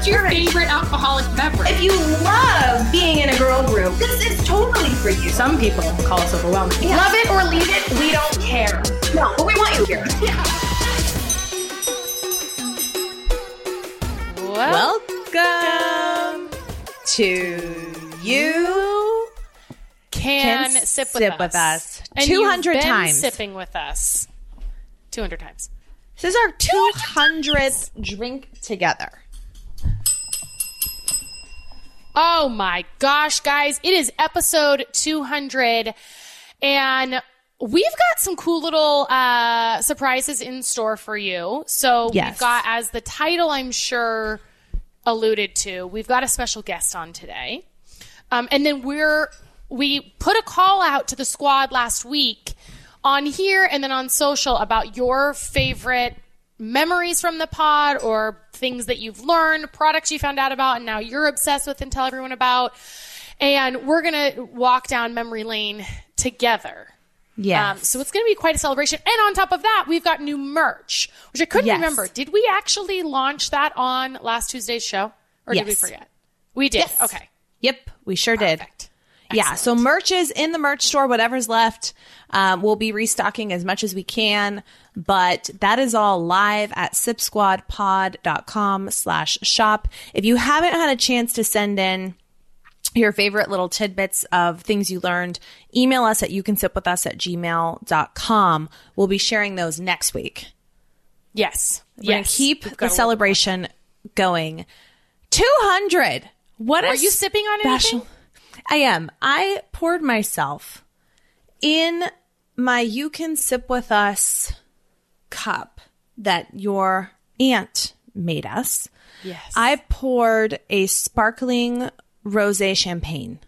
What's your Perfect. favorite alcoholic beverage? If you love being in a girl group, this is totally for you. Some people call us overwhelming. Yeah. Love it or leave it, we don't care. No, but we want you here. Welcome to you can, Can sip, with, sip us. with us. And 200 you've been times. sipping with us. 200 times. This is our 200th drink together. Oh my gosh, guys. It is episode 200 and we've got some cool little uh, surprises in store for you. So Yes. we've got, as the title I'm sure alluded to, we've got a special guest on today. Um, and then we're, we put a call out to the squad last week on here and then on social about your favorite memories from the pod or things that you've learned, products you found out about, and now you're obsessed with and tell everyone about. And we're going to walk down memory lane together. Yes. Um, so it's going to be quite a celebration. And on top of that, we've got new merch, which I couldn't Yes. remember. Did we actually launch that on last Tuesday's show? Or did we forget? We did. Yes. Okay. Yep, we sure did. Yeah, so merch is in the merch store, whatever's left. Um, we'll be restocking as much as we can, but that is all live at sipsquadpod.com slash shop. If you haven't had a chance to send in your favorite little tidbits of things you learned, email us at you can sip with us at gmail.com. We'll be sharing those next week. Yes. We're yes. keep the celebration going. 200! What Are you sipping on anything? I am. I poured myself in my You Can Sip With Us cup that your aunt made us. Yes. I poured a sparkling rose champagne.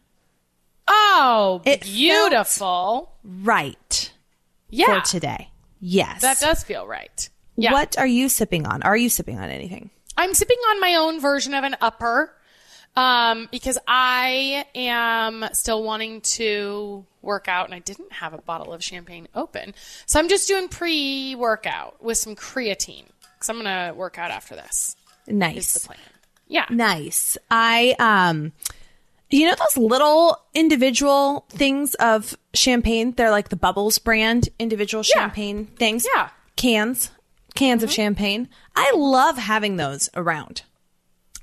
Oh, It beautiful. Right Yeah. for today. Yes. That does feel right. Yeah. What are you sipping on? Are you sipping on anything? I'm sipping on my own version of an upper um, because I am still wanting to work out and I didn't have a bottle of champagne open. So I'm just doing pre workout with some creatine because I'm going to work out after this. Nice. Is the plan. Yeah. Nice. I um you know those little individual things of champagne? They're like the Bubbles brand individual Yeah. champagne things. Yeah. Mm-hmm. Cans. Cans of champagne. I love having those around.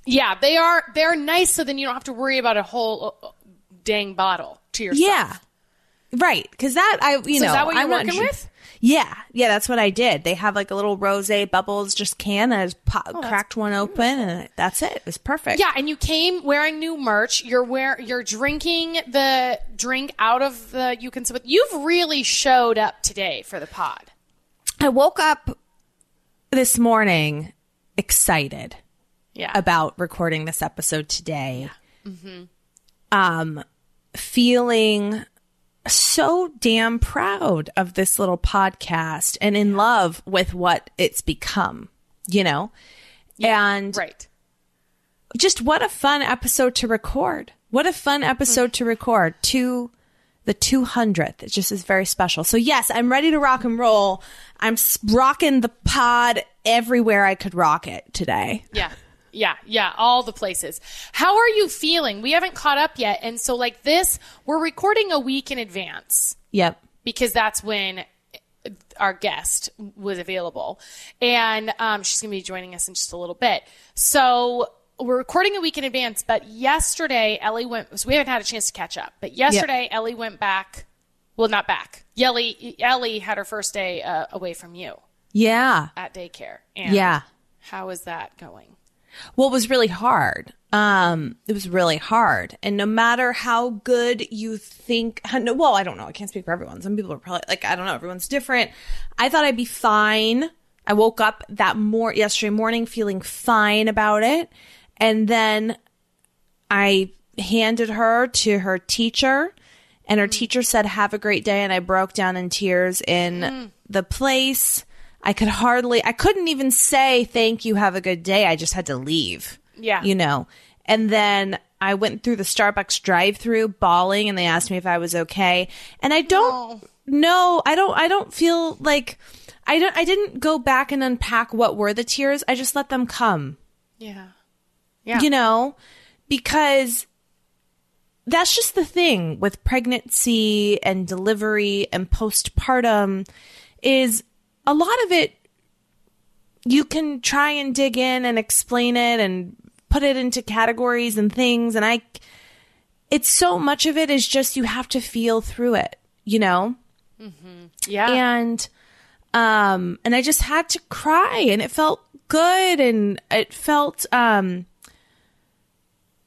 Yeah. They are, they're nice so then you don't have to worry about a whole uh, dang bottle to yourself. Yeah. Right. Cause that I you So know is that what you're I'm working with? Yeah. Yeah, that's what I did. They have like a little rose bubbles just can. I just pop, cracked one open and that's it. It's perfect. Oh, Yeah, and you came wearing new merch. You're wear you're drinking the drink out of the you can. You've really showed up today for the pod. I woke up this morning excited. Yeah. about recording this episode today. Um, feeling so damn proud of this little podcast and in love with what it's become, you know? and right. just what a fun episode to record. What a fun episode to record. To the 200th. It just is very special. So yes, I'm ready to rock and roll. I'm s- rocking the pod everywhere I could rock it today. Yeah. Yeah, yeah, all the places. How are you feeling? We haven't caught up yet. And so like this, we're recording a week in advance. Yep. because that's when our guest was available. And um, she's going to be joining us in just a little bit. So we're recording a week in advance, but yesterday Ellie went, so we haven't had a chance to catch up, but yesterday Ellie went back. Well, not back. Ellie, Ellie had her first day uh, away from you Yeah. at daycare. And Yeah. How is that going? Well, it was really hard. Um, it was really hard. And no matter how good you think, well, I don't know. I can't speak for everyone. Some people are probably like, I don't know. Everyone's different. I thought I'd be fine. I woke up that more yesterday morning feeling fine about it. And then I handed her to her teacher and her teacher said, have a great day. And I broke down in tears in the place. I could hardly, I couldn't even say, thank you, have a good day. I just had to leave. Yeah. You know, and then I went through the Starbucks drive through bawling and they asked me if I was okay. And I don't know, I don't, I don't feel like, I don't, I didn't go back and unpack what were the tears. I just let them come. Yeah. Yeah. You know, because that's just the thing with pregnancy and delivery and postpartum is a lot of it you can try and dig in and explain it and put it into categories and things and I it's so much of it is just you have to feel through it, you know? Mm-hmm. Yeah. and um and i just had to cry and it felt good and it felt um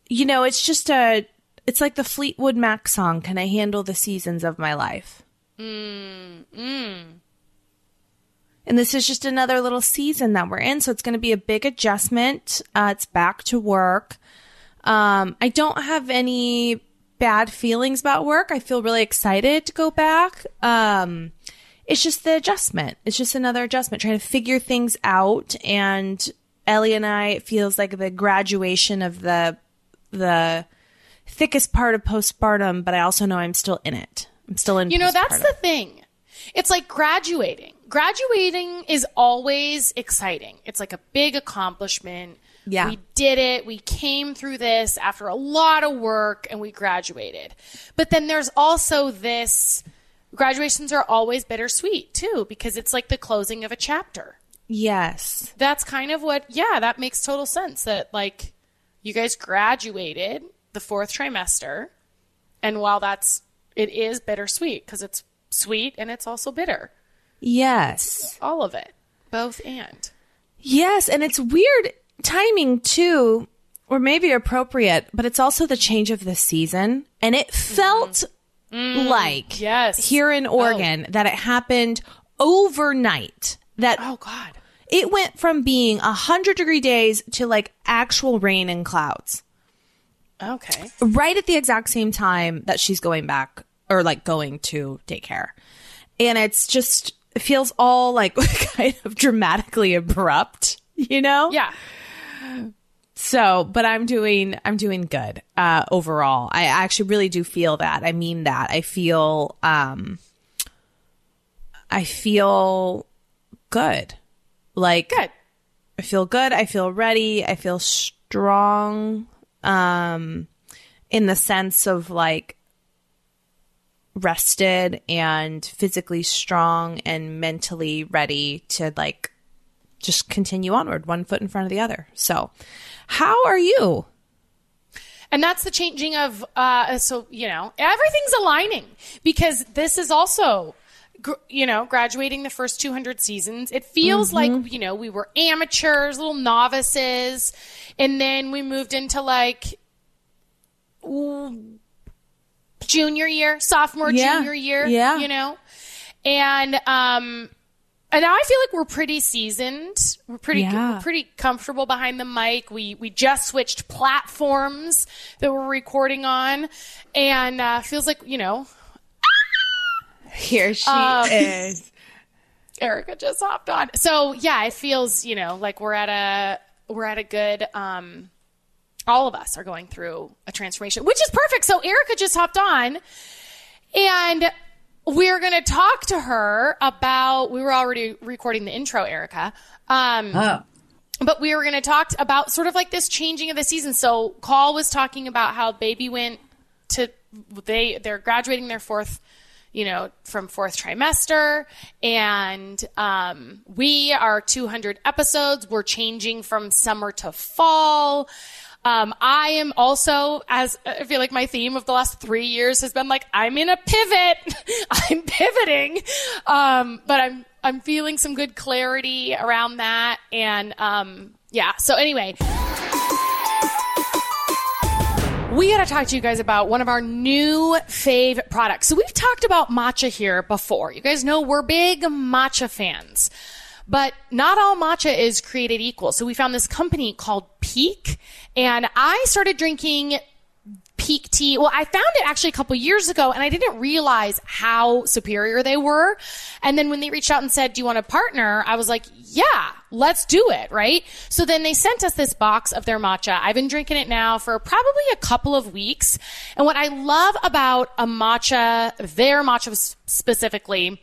you know it's just a it's like the fleetwood mac song can i handle the seasons of my life and this is just another little season that we're in so it's going to be a big adjustment uh, it's back to work um, i don't have any bad feelings about work i feel really excited to go back um, it's just the adjustment. It's just another adjustment, trying to figure things out. And Ellie and I, it feels like the graduation of the the thickest part of postpartum, but I also know I'm still in it. I'm still in. You know, that's the thing. It's like graduating. Graduating is always exciting. It's like a big accomplishment. Yeah. We did it. We came through this after a lot of work and we graduated. But then there's also this graduations are always bittersweet too because it's like the closing of a chapter. yes, That's kind of what, yeah, that makes total sense that like you guys graduated the fourth trimester. And while that's, it is bittersweet because it's sweet and it's also bitter. Yes, All of it. Both and. yes, and it's weird timing too, or maybe appropriate, but it's also the change of the season, and it mm-hmm. felt mm, like Yes. here in Oregon that it happened overnight. That Oh, God. it went from being a hundred degree days to like actual rain and clouds Okay. right at the exact same time that she's going back or like going to daycare. And it's just, it feels all like kind of dramatically abrupt, you know? Yeah. So, but I'm doing, I'm doing good, uh, overall. I actually really do feel that. I mean that. I feel, um, I feel good. Like, Good. I feel good. I feel ready. I feel strong. Um, in the sense of like rested and physically strong and mentally ready to like just continue onward, one foot in front of the other. So, how are you? And that's the changing of, uh, so, you know, everything's aligning because this is also, you know, graduating the first 200 seasons. It feels like, you know, we were amateurs, little novices, and then we moved into like ooh, junior year, sophomore, Yeah. junior year, Yeah. you know? And, um, and now I feel like we're pretty seasoned. We're pretty Yeah. we're pretty comfortable behind the mic. We we just switched platforms that we're recording on, and uh, feels like you know Here she Um, is. Erika just hopped on. So yeah, it feels you know like we're at a we're at a good. Um, all of us are going through a transformation, which is perfect. So Erika just hopped on, and we're going to talk to her about. We were already recording the intro, Erika. Um, but we were going to talk about sort of like this changing of the season. So Call was talking about how baby went to they they're graduating their fourth you know from fourth trimester and um, we are 200 episodes we're changing from summer to fall um, I am also, as I feel like my theme of the last three years has been like, I'm in a pivot. I'm pivoting. Um, but I'm, I'm feeling some good clarity around that. And, um, yeah. So anyway, we got to talk to you guys about one of our new fave products. So we've talked about matcha here before. You guys know we're big matcha fans. But not all matcha is created equal. So we found this company called Pique and I started drinking Pique tea. Well, I found it actually a couple years ago and I didn't realize how superior they were. And then when they reached out and said, do you want to partner? I was like, yeah, let's do it. Right. So then they sent us this box of their matcha. I've been drinking it now for probably a couple of weeks. And what I love about a matcha, their matcha specifically,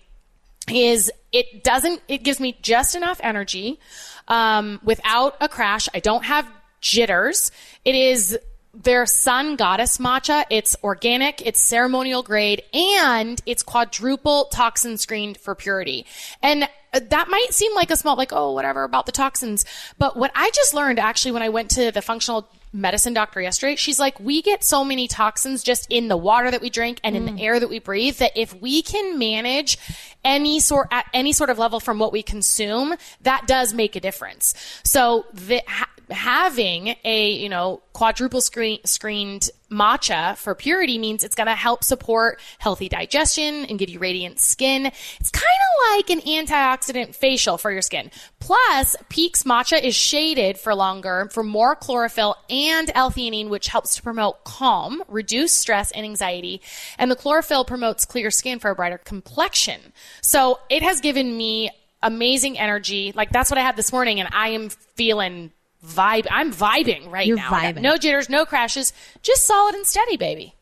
is it doesn't, it gives me just enough energy, um, without a crash. I don't have Jitters. It is their sun goddess matcha. It's organic, it's ceremonial grade, and it's quadruple toxin screened for purity. And uh, that might seem like a small, like, oh, whatever about the toxins. But what I just learned actually when I went to the functional medicine doctor yesterday, she's like, we get so many toxins just in the water that we drink and in the mm. air that we breathe that if we can manage any sort at any sort of level from what we consume, that does make a difference. So the, having a you know quadruple screen, screened matcha for purity means it's going to help support healthy digestion and give you radiant skin. It's kind of like an antioxidant facial for your skin. Plus, Pique's matcha is shaded for longer for more chlorophyll and L-theanine, which helps to promote calm, reduce stress and anxiety. And the chlorophyll promotes clear skin for a brighter complexion. So it has given me amazing energy. Like that's what I had this morning and I am feeling vibe. I'm vibing right You're now. Vibing. No jitters, no crashes, just solid and steady, baby.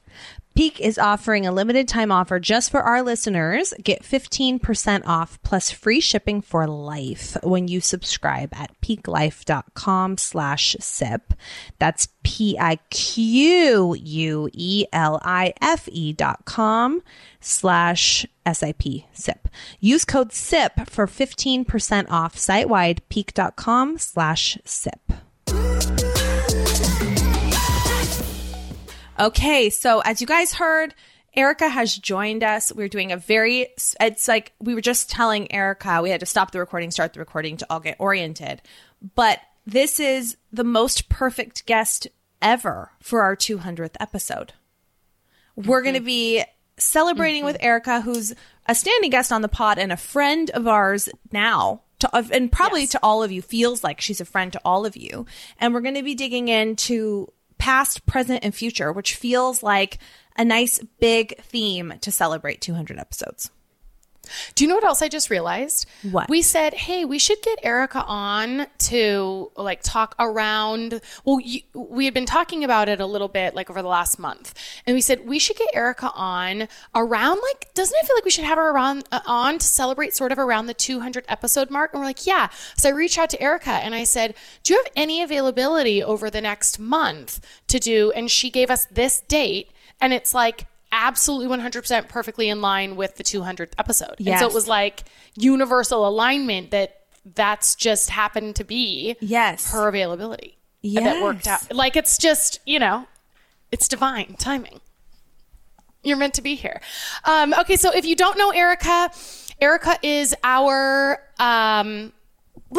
Pique is offering a limited time offer just for our listeners. Get 15% off plus free shipping for life when you subscribe at piquelife.com slash sip. That's P-I-Q-U-E-L-I-F-E dot com slash S-I-P sip. Use code SIP for 15% off site-wide pique.com slash sip. Okay, so as you guys heard, Erika has joined us. We're doing a very, it's like we were just telling Erika we had to stop the recording, start the recording to all get oriented. But this is the most perfect guest ever for our 200th episode. We're going to be celebrating with Erika, who's a standing guest on the pod and a friend of ours now. To, and probably to all of you feels like she's a friend to all of you. And we're going to be digging into past, present, and future, which feels like a nice big theme to celebrate 200 episodes. Do you know what else I just realized? What? We said, hey, we should get Erika on to like talk around. Well, you, we had been talking about it a little bit like over the last month, and we said we should get Erika on around like. Doesn't it feel like we should have her around uh, on to celebrate sort of around the 200 episode mark? And we're like, yeah. So I reached out to Erika and I said, do you have any availability over the next month to do? And she gave us this date, and it's like absolutely 100% perfectly in line with the 200th episode. And so it was like universal alignment that that's just happened to be Yes. her availability. Yeah that worked out. Like it's just, you know, it's divine timing. You're meant to be here. Um, okay, so if you don't know Erika, Erika is our um,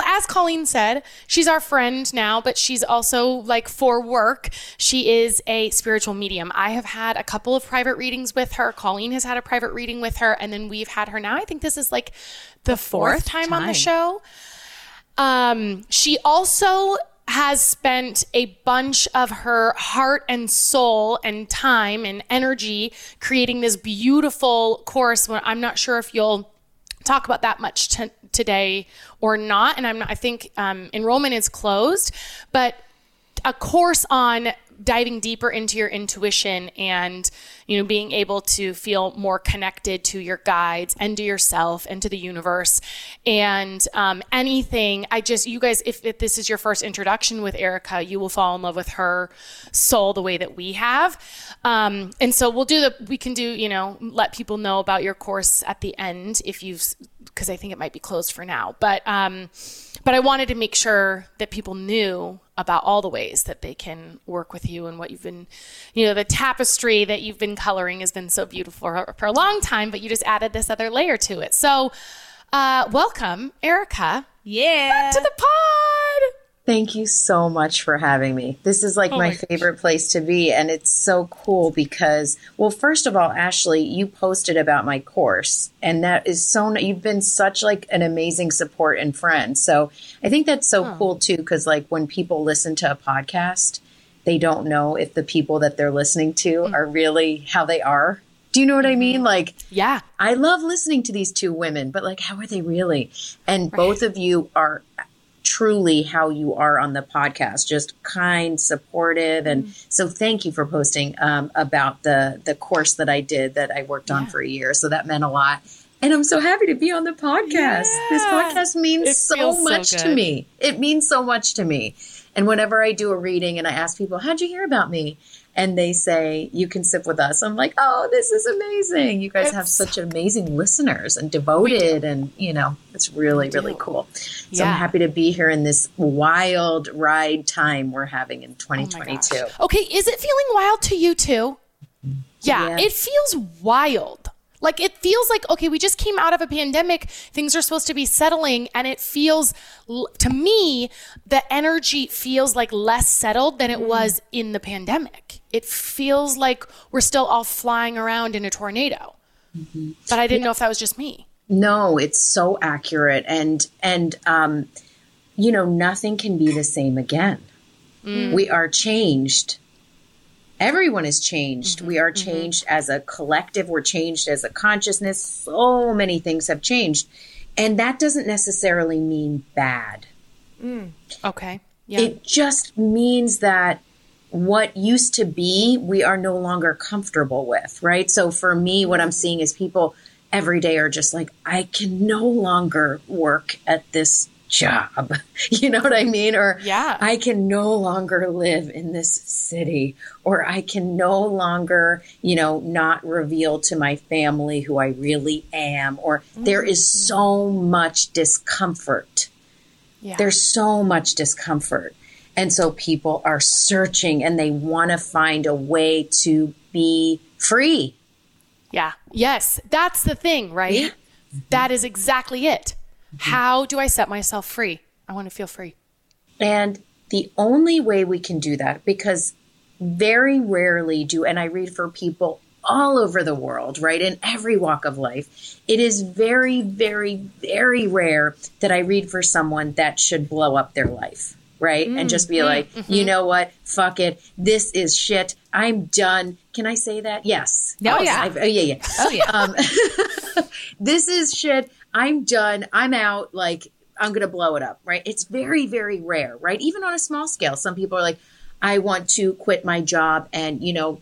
as Colleen said, she's our friend now, but she's also like for work. She is a spiritual medium. I have had a couple of private readings with her. Colleen has had a private reading with her, and then we've had her now. I think this is like the, fourth, fourth time, on the show. Um, she also has spent a bunch of her heart and soul and time and energy creating this beautiful course. Where I'm not sure if you'll talk about that much t- today or not. And I'm not, I think um, enrollment is closed, but a course on diving deeper into your intuition and you know being able to feel more connected to your guides and to yourself and to the universe. And um, anything i just you guys if, if this is your first introduction with erika you will fall in love with her soul the way that we have. Um, and so we'll do the we can do you know let people know about your course at the end if you've because i think it might be closed for now. But um but I wanted to make sure that people knew about all the ways that they can work with you and what you've been, you know, the tapestry that you've been coloring has been so beautiful for, for a long time, but you just added this other layer to it. So, uh, welcome, Erika, Yeah. Back to the pod. Thank you so much for having me. This is like my, Oh my favorite place to be. And it's so cool because, well, first of all, Ashley, you posted about my course and that is so, you've been such like an amazing support and friend. So I think that's so oh. cool too. Cause like when people listen to a podcast, they don't know if the people that they're listening to mm. are really how they are. Do you know what I mean? Mm-hmm. Like, Yeah. I love listening to these two women, but like, how are they really? And both of you are truly how you are on the podcast, just kind, supportive, and so thank you for posting um, about the the course that I did that I worked on for a year. So that meant a lot. And I'm so happy to be on the podcast. This podcast means It so feels so much to me. It means so much to me. And whenever I do a reading and I ask people, how'd you hear about me? And they say, you can sip with us. I'm like, oh, this is amazing. You guys have such amazing listeners and devoted. And, you know, it's really, really cool. So Yeah. I'm happy to be here in this wild ride time we're having in 2022. Okay, is it feeling wild to you too? Yeah, Yeah. it feels wild. Like it feels like okay, we just came out of a pandemic. Things are supposed to be settling and it feels to me the energy feels like less settled than it mm. was in the pandemic. It feels like we're still all flying around in a tornado. Mm-hmm. But I didn't know if that was just me. No, it's so accurate and and um you know nothing can be the same again. Mm. We are changed. Everyone is changed. Mm-hmm, we are mm-hmm. changed as a collective, we're changed as a consciousness. So many things have changed. And that doesn't necessarily mean bad. Mm, okay. Yeah. It just means that what used to be, we are no longer comfortable with, right? So for me, what I'm seeing is people every day are just like, I can no longer work at this job. You know what I mean? Or Yeah. I can no longer live in this city, or I can no longer, you know, not reveal to my family who I really am, or there is mm-hmm. so much discomfort yeah. there's so much discomfort. And so people are searching and they want to find a way to be free. Yeah. Yes. That's the thing, right? That is exactly it. Mm-hmm. How do I set myself free? I want to feel free. And the only way we can do that, because very rarely do, and I read for people all over the world, right, in every walk of life, it is very, very, very rare that I read for someone that should blow up their life, right? and mm, just be mm, like, you mm-hmm. know what? Fuck it. This is shit. I'm done. Can I say that? Yes. Oh, yeah. I've- oh, yeah, yeah. Oh yeah. Um, this is shit. I'm done. I'm out. Like, I'm going to blow it up, right? It's very, very rare, right? Even on a small scale, some people are like, I want to quit my job and, you know,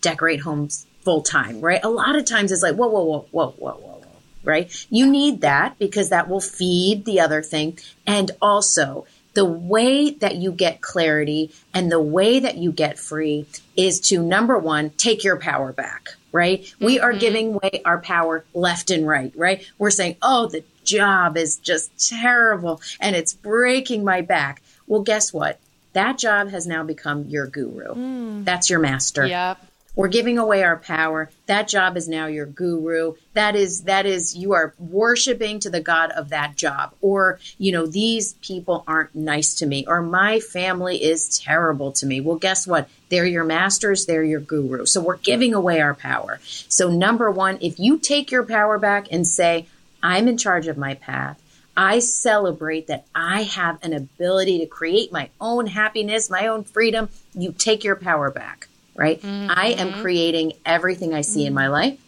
decorate homes full time, right? A lot of times it's like, whoa, whoa, whoa, whoa, whoa, whoa, whoa, right? You need that because that will feed the other thing. And also, the way that you get clarity and the way that you get free is to number one, take your power back, right? We are mm-hmm. giving away our power left and right, right? We're saying, oh, the job is just terrible and it's breaking my back. Well, guess what? That job has now become your guru. Mm. That's your master. Yep. We're giving away our power. That job is now your guru. That is that is you are worshiping to the god of that job. Or, you know, these people aren't nice to me or my family is terrible to me. Well, guess what? They're your masters, they're your guru. So we're giving away our power. So number 1, if you take your power back and say, I'm in charge of my path. I celebrate that I have an ability to create my own happiness, my own freedom. You take your power back, right? I am mm-hmm. creating everything I see in mm-hmm. my life.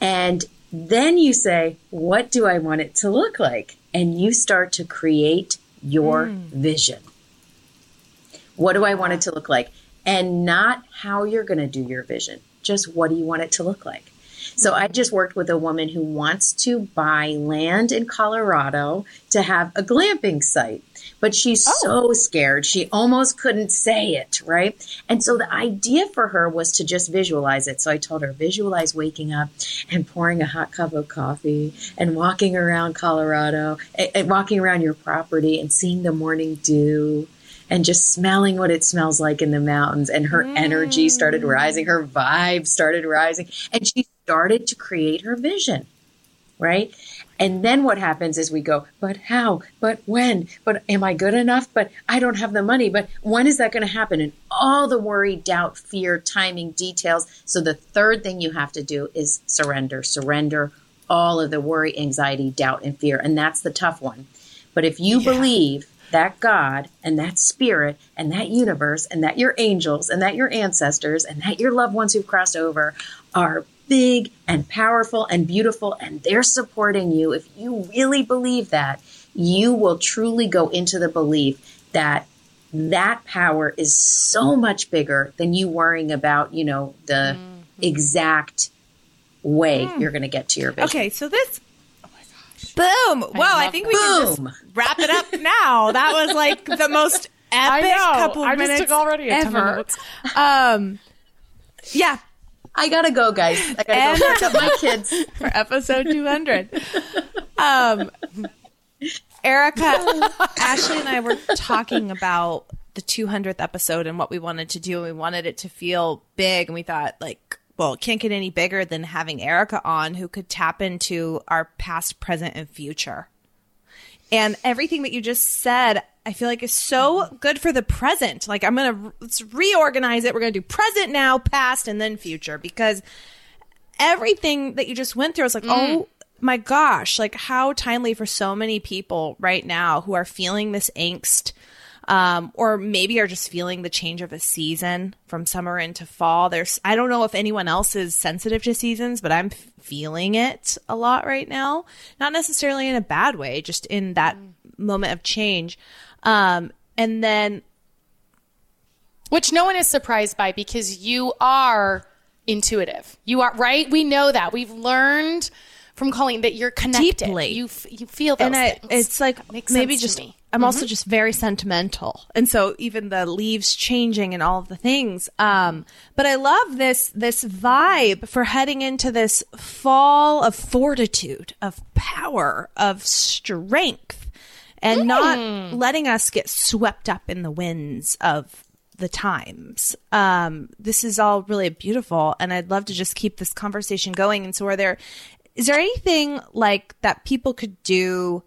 And then you say, What do I want it to look like? And you start to create your mm. vision. What do I want it to look like? And not how you're going to do your vision, just what do you want it to look like? So I just worked with a woman who wants to buy land in Colorado to have a glamping site. But she's oh. so scared. She almost couldn't say it, right? And so the idea for her was to just visualize it. So I told her, visualize waking up and pouring a hot cup of coffee and walking around Colorado and, walking around your property and seeing the morning dew and just smelling what it smells like in the mountains. And her energy started mm. rising, her vibe started rising, and she started to create her vision, right? And then what happens is we go, but how? But when? But am I good enough? But I don't have the money. But when is that going to happen? And all the worry, doubt, fear, timing, details. So the third thing you have to do is surrender. Surrender all of the worry, anxiety, doubt, and fear. And that's the tough one. But if you believe that God and that spirit and that universe and that your angels and that your ancestors and that your loved ones who've crossed over are big and powerful and beautiful and they're supporting you, if you really believe that, you will truly go into the belief that that power is so much bigger than you worrying about, you know, the exact way you're going to get to your vision. Okay, so this. Oh my gosh. Boom! Well, I, love think we can just wrap it up now. That was like the most epic know. couple of I minutes took already a ton of ever. notes. Um, yeah, I gotta go, guys. I gotta And- go pick up my kids. for episode 200. Um, Erika, Ashley, and I were talking about the 200th episode and what we wanted to do. And we wanted it to feel big. And we thought, like, well, it can't get any bigger than having Erika on who could tap into our past, present, and future. And everything that you just said, I feel like is so good for the present. Like, I'm to let's reorganize it. We're to do present now, past, and then future because everything that you just went through, I was like, oh my gosh, like how timely for so many people right now who are feeling this angst. Um, or maybe are just feeling the change of a season from summer into fall. There's, I don't know if anyone else is sensitive to seasons, but I'm feeling it a lot right now. Not necessarily in a bad way, just in that moment of change. Um, and then Which no one is surprised by because you are intuitive. You are right. We know that. We've learned from Colleen that you're connected. Deeply. You f- you feel those and I, it's like Makes maybe just. I'm also just very sentimental, and so even the leaves changing and all of the things. Um, but I love this this vibe for heading into this fall of fortitude, of power, of strength, and not letting us get swept up in the winds of the times. Um, this is all really beautiful, and I'd love to just keep this conversation going. And so, are there is there anything like that people could do?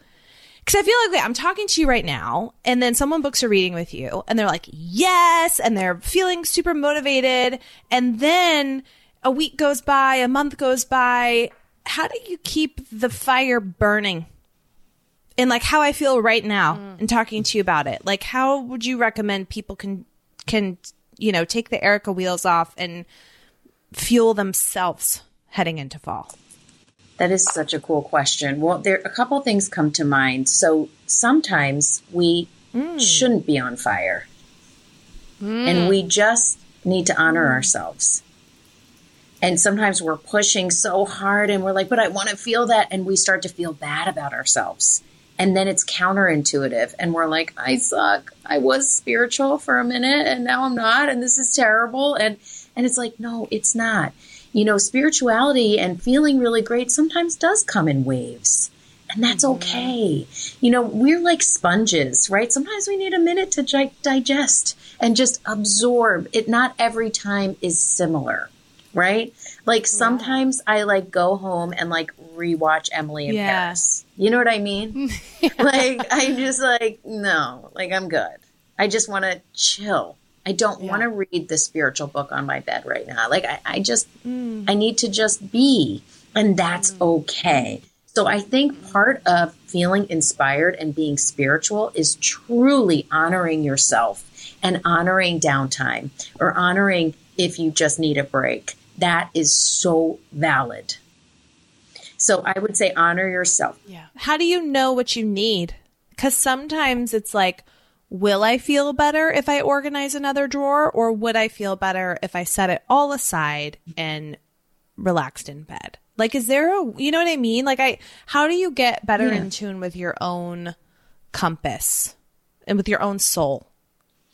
Because I feel like wait, I'm talking to you right now, and then someone books a reading with you, and they're like, yes, and they're feeling super motivated. And then a week goes by, a month goes by. How do you keep the fire burning? And like how I feel right now mm. and talking to you about it. Like, how would you recommend people can, can, you know, take the Erika wheels off and fuel themselves heading into fall? That is such a cool question. Well, there a couple things come to mind. So sometimes we mm. shouldn't be on fire. Mm. And we just need to honor ourselves. And sometimes we're pushing so hard and we're like, but I want to feel that. And we start to feel bad about ourselves. And then it's counterintuitive. And we're like, I suck. I was spiritual for a minute and now I'm not. And this is terrible. And, and it's like, no, it's not. You know, spirituality and feeling really great sometimes does come in waves. And that's mm-hmm. okay. You know, we're like sponges, right? Sometimes we need a minute to gi- digest and just absorb. It not every time is similar, right? Like sometimes I like go home and like rewatch Emily in Yeah. Paris. You know what I mean? like I'm just like no, like I'm good. I just want to chill. I don't want to read the spiritual book on my bed right now. Like I, I just mm. I need to just be, and that's mm. okay. So I think part of feeling inspired and being spiritual is truly honoring yourself and honoring downtime or honoring if you just need a break. That is so valid. So I would say honor yourself. Yeah. How do you know what you need? Because sometimes it's like, will I feel better if I organize another drawer, or would I feel better if I set it all aside and relaxed in bed? Like, is there a, you know what I mean? Like, I, how do you get better in tune with your own compass and with your own soul?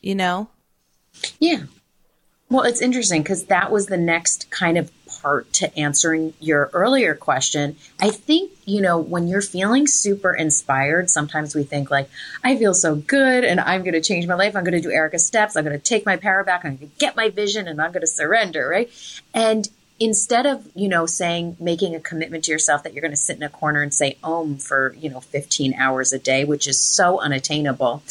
You know? Yeah. Well, it's interesting because that was the next kind of part to answering your earlier question. I think, you know, when you're feeling super inspired, sometimes we think like, I feel so good and I'm going to change my life. I'm going to do Erika's steps. I'm going to take my power back. I'm going to get my vision and I'm going to surrender, right? And instead of, you know, saying, making a commitment to yourself that you're going to sit in a corner and say om for, you know, 15 hours a day, which is so unattainable,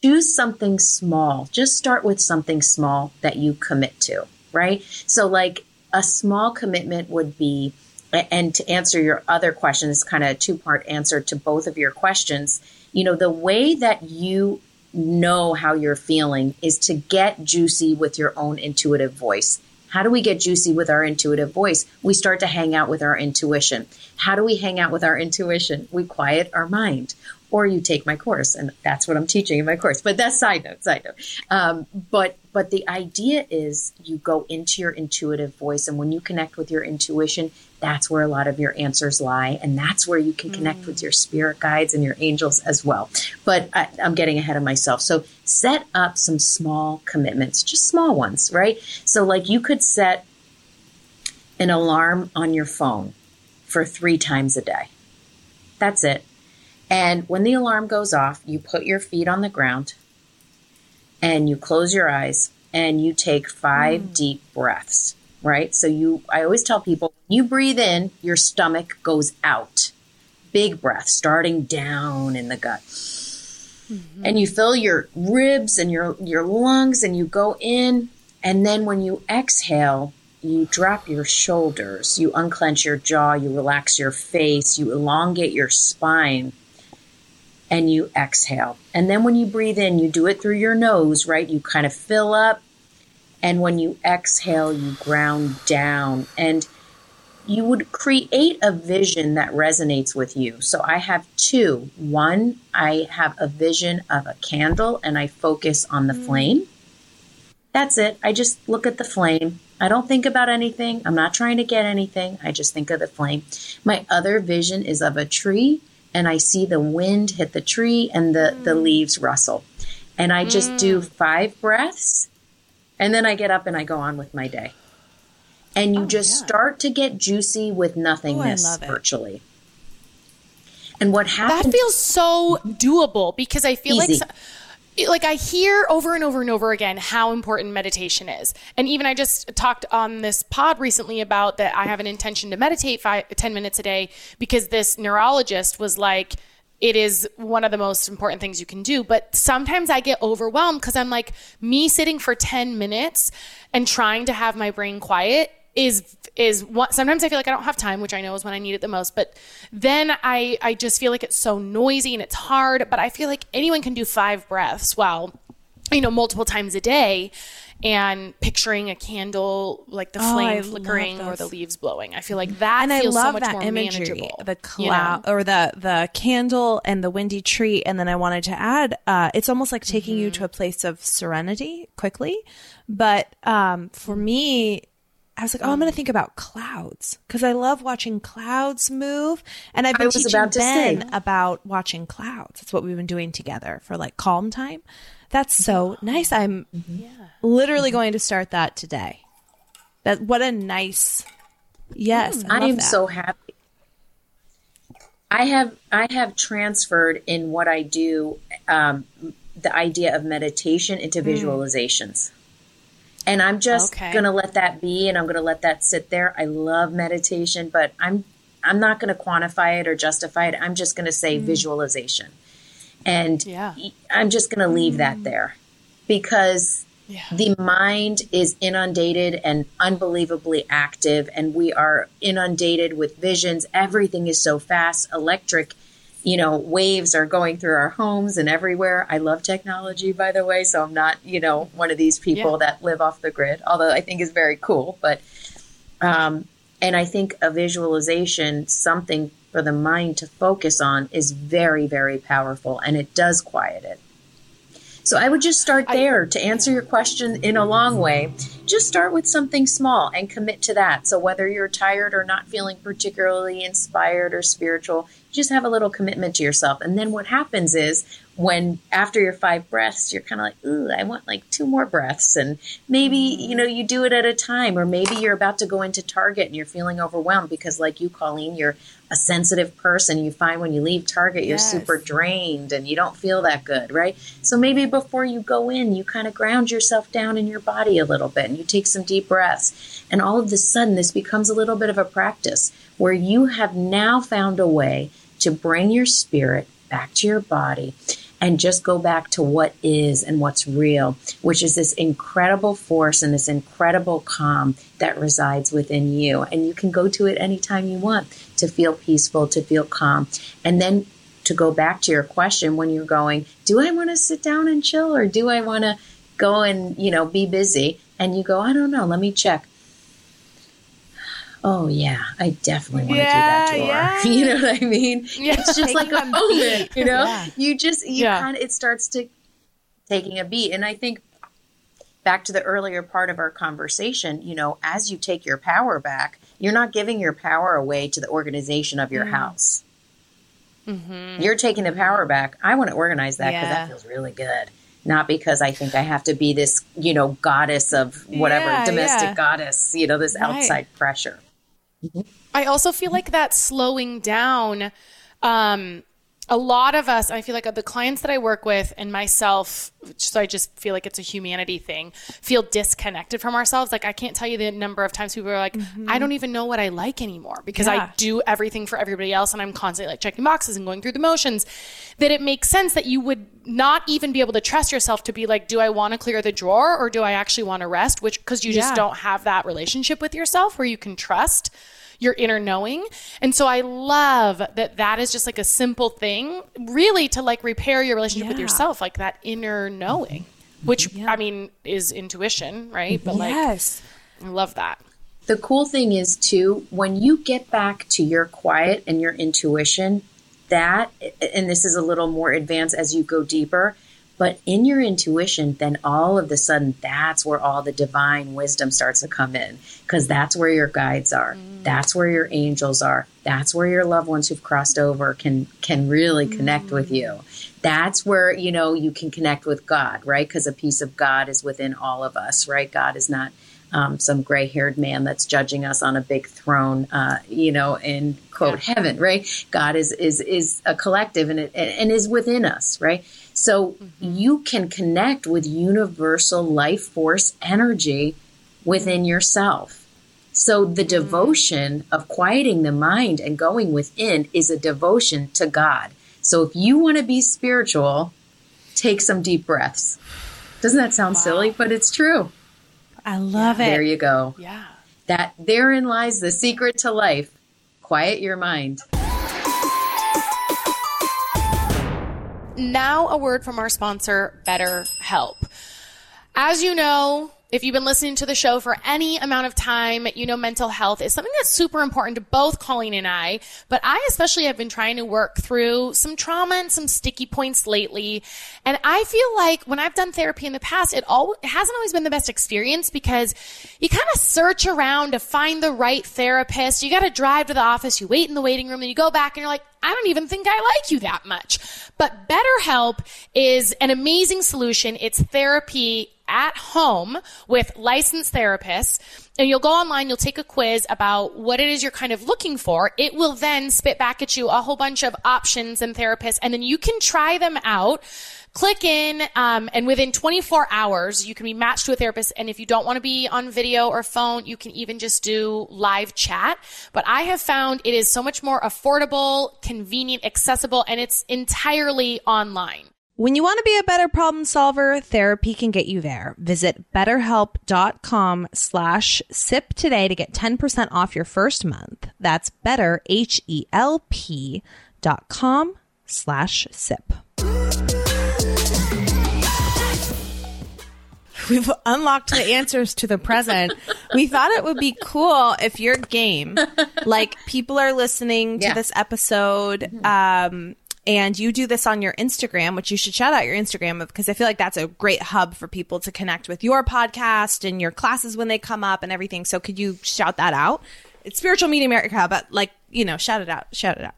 choose something small. Just start with something small that you commit to, right? So, like a small commitment would be, and to answer your other question, is kind of a two part answer to both of your questions. You know, the way that you know how you're feeling is to get juicy with your own intuitive voice. How do we get juicy with our intuitive voice? We start to hang out with our intuition. How do we hang out with our intuition? We quiet our mind. or you take my course, and that's what I'm teaching in my course. But that's side note, side note. Um, but but the idea is you go into your intuitive voice, and when you connect with your intuition, that's where a lot of your answers lie, and that's where you can connect with mm. your spirit guides and your angels as well. But I, I'm getting ahead of myself. So set up some small commitments, just small ones, right? So like you could set an alarm on your phone for three times a day. That's it. And when the alarm goes off, you put your feet on the ground and you close your eyes and you take five hmm. deep breaths, right? So you, I always tell people, you breathe in, your stomach goes out. Big breath, starting down in the gut. Mm-hmm. And you fill your ribs and your, your lungs and you go in. And then when you exhale, you drop your shoulders, you unclench your jaw, you relax your face, you elongate your spine, and you exhale. And then when you breathe in, you do it through your nose, right? You kind of fill up. And when you exhale, you ground down. And you would create a vision that resonates with you. So I have two. One, I have a vision of a candle and I focus on the mm. flame. That's it. I just look at the flame. I don't think about anything. I'm not trying to get anything. I just think of the flame. My other vision is of a tree and I see the wind hit the tree and the, the mm. leaves rustle. And I just do mm. five breaths and then I get up and I go on with my day. And you oh, just start to get juicy with nothingness oh, love virtually. And what happens? That feels so doable because I feel Easy. like so- like I hear over and over and over again how important meditation is. And even I just talked on this pod recently about that I have an intention to meditate five, 10 minutes a day because this neurologist was like it is one of the most important things you can do. But sometimes I get overwhelmed because I'm like, me sitting for 10 minutes and trying to have my brain quiet is is what sometimes I feel like I don't have time, which I know is when I need it the most. But then I I just feel like it's so noisy and it's hard. But I feel like anyone can do five breaths while you know multiple times a day and picturing a candle like the Oh, flame flickering or the leaves blowing. I feel like that and I love so that imagery, the you know? cloud or the the candle and the windy tree. And then I wanted to add, uh, it's almost like taking you Mm-hmm. to a place of serenity quickly. But um, for me, I was like, oh, I'm going Mm. to think about clouds because I love watching clouds move. And I've been was teaching about Ben say. about watching clouds. That's what we've been doing together for like calm time. That's so nice. I'm literally going to start that today. That what a nice. Yes, I, I love am that. so happy. I have I have transferred in what I do um, the idea of meditation into visualizations, and I'm just Okay. going to let that be, and I'm going to let that sit there. I love meditation, but I'm I'm not going to quantify it or justify it. I'm just going to say mm. visualization, and Yeah. I'm just going to leave that mm. there because Yeah. the mind is inundated and unbelievably active and we are inundated with visions everything is so fast electric you know waves are going through our homes and everywhere i love technology by the way so i'm not you know one of these people Yeah. that live off the grid although i think is very cool but um and i think a visualization something for the mind to focus on is very very powerful and it does quiet it so I would just start there to answer your question in a long way. Just start with something small and commit to that. So whether you're tired or not feeling particularly inspired or spiritual, just have a little commitment to yourself. And then what happens is when after your five breaths, you're kind of like, ooh, I want like two more breaths. And maybe, you know, you do it at a time, or maybe you're about to go into Target and you're feeling overwhelmed because like you, Colleen, you're a sensitive person. You find when you leave Target, you're Yes. super drained and you don't feel that good, right? So maybe before you go in, you kind of ground yourself down in your body a little bit and you take some deep breaths. And all of a sudden, this becomes a little bit of a practice where you have now found a way to bring your spirit back to your body and just go back to what is and what's real, which is this incredible force and this incredible calm that resides within you. And you can go to it anytime you want to feel peaceful, to feel calm. And then to go back to your question when you're going, do I want to sit down and chill or do I want to go and, you know, be busy? And you go, I don't know, let me check. Oh yeah, I definitely want Yeah, to do that yeah. You know what I mean? Yeah. It's just like a moment, you know? Yeah. You just, you Yeah. kind of, it starts to taking a beat. And I think back to the earlier part of our conversation, you know, as you take your power back, you're not giving your power away to the organization of Mm. your house. Mm-hmm. You're taking the power back. I want to organize that because that feels really good. Not because I think I have to be this, you know, goddess of whatever, Yeah, domestic yeah. goddess, you know, this Right. outside pressure. I also feel like that slowing down. Um, a lot of us, I feel like the clients that I work with and myself, so I just feel like it's a humanity thing, feel disconnected from ourselves. Like I can't tell you the number of times people are like, I don't even know what I like anymore because Mm-hmm. Yeah. I do everything for everybody else and I'm constantly like checking boxes and going through the motions. That it makes sense that you would not even be able to trust yourself to be like, do I want to clear the drawer or do I actually want to rest? Which because you just Yeah. don't have that relationship with yourself where you can trust your inner knowing. And so I love that that is just like a simple thing, really to like repair your relationship with yourself, like that inner knowing, mm-hmm. which I mean is intuition, right? But like, yes. I love that. The cool thing is too, when you get back to your quiet and your intuition, that and this is a little more advanced as you go deeper, but in your intuition, then all of the sudden that's where all the divine wisdom starts to come in because that's where your guides are. Mm. That's where your angels are. That's where your loved ones who've crossed over can can really mm. connect with you. That's where, you know, you can connect with God, right? Because a piece of God is within all of us, right? God is not um, some gray haired man that's judging us on a big throne, uh, you know, in quote heaven, right? God is is is a collective and it and is within us, right? So you can connect with universal life force energy within yourself. So the devotion of quieting the mind and going within is a devotion to God. So if you want to be spiritual, take some deep breaths. Doesn't that sound silly? But it's true. I love it. There you go. Yeah. That therein lies the secret to life. Quiet your mind. Now, a word from our sponsor, BetterHelp. As you know, if you've been listening to the show for any amount of time, you know mental health is something that's super important to both Colleen and I. But I especially have been trying to work through some trauma and some sticky points lately. And I feel like when I've done therapy in the past, it all it hasn't always been the best experience because you kind of search around to find the right therapist. You got to drive to the office, you wait in the waiting room, then you go back and you're like, I don't even think I like you that much. But BetterHelp is an amazing solution. It's therapy at home with licensed therapists. And you'll go online, you'll take a quiz about what it is you're kind of looking for. It will then spit back at you a whole bunch of options and therapists, and then you can try them out. Click in, um, and within 24 hours, you can be matched to a therapist. And if you don't want to be on video or phone, you can even just do live chat. But I have found it is so much more affordable, convenient, accessible, and it's entirely online. When you want to be a better problem solver, therapy can get you there. Visit betterhelp.com slash sip today to get 10% off your first month. That's better, H-E-L-P dot com slash sip. We've unlocked the answers to the present. We thought it would be cool if your game, like people are listening to Yeah. this episode, um, and you do this on your Instagram, which you should shout out your Instagram because I feel like that's a great hub for people to connect with your podcast and your classes when they come up and everything. So could you shout that out? It's Spiritual Medium Erika, but like, you know, shout it out, shout it out.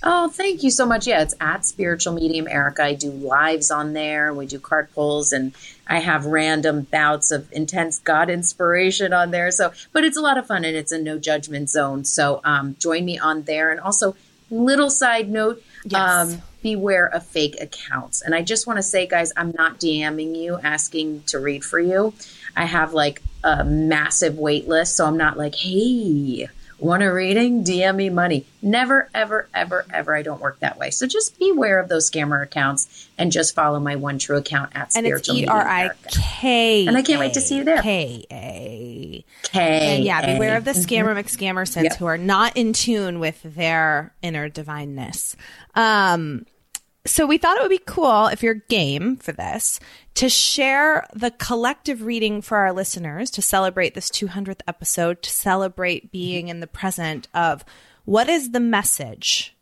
Oh, thank you so much. Yeah, it's at Spiritual Medium Erika. I do lives on there. We do card pulls and I have random bouts of intense God inspiration on there. So, but it's a lot of fun and it's a no judgment zone. So, um, join me on there. And also, little side note, um, beware of fake accounts. And I just want to say, guys, I'm not DMing you asking to read for you. I have like a massive wait list. So I'm not like, hey, want a reading? DM me money. Never, ever, ever, ever. I don't work that way. So just beware of those scammer accounts and just follow my one true account at And it's Spiritual E Medium R I America. K. And I can't wait to see you there. K A. K. Yeah, beware of the A. scammer McScammersons Yep. who are not in tune with their inner divineness. Um, So we thought it would be cool if you're game for this to share the collective reading for our listeners to celebrate this 200th episode, to celebrate being in the present of what is the message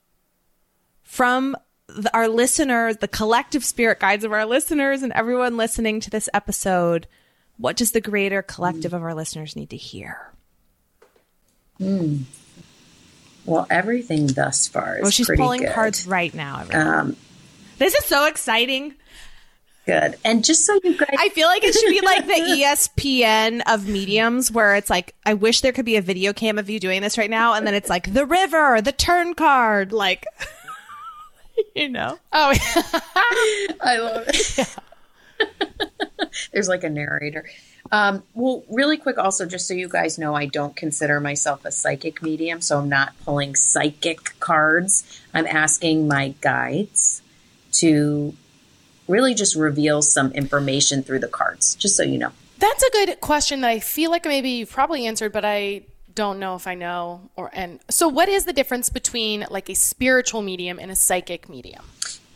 from the, our listeners, the collective spirit guides of our listeners and everyone listening to this episode. What does the greater collective of our listeners need to hear? Well, everything thus far is Well, she's pulling good. cards right now. Um, this is so exciting. Good. And just so you guys, I feel like it should be like the ESPN of mediums, where it's like, I wish there could be a video cam of you doing this right now, and then it's like the river, the turn card, like, you know. Oh, I love it. There's like a narrator. Um, well, really quick, also, just so you guys know, I don't consider myself a psychic medium, so I'm not pulling psychic cards. I'm asking my guides to really just reveals some information through the cards, just so you know. that's a good question that I feel like maybe you've probably answered, but I don't know if I know. Or and so, what is the difference between like a spiritual medium and a psychic medium?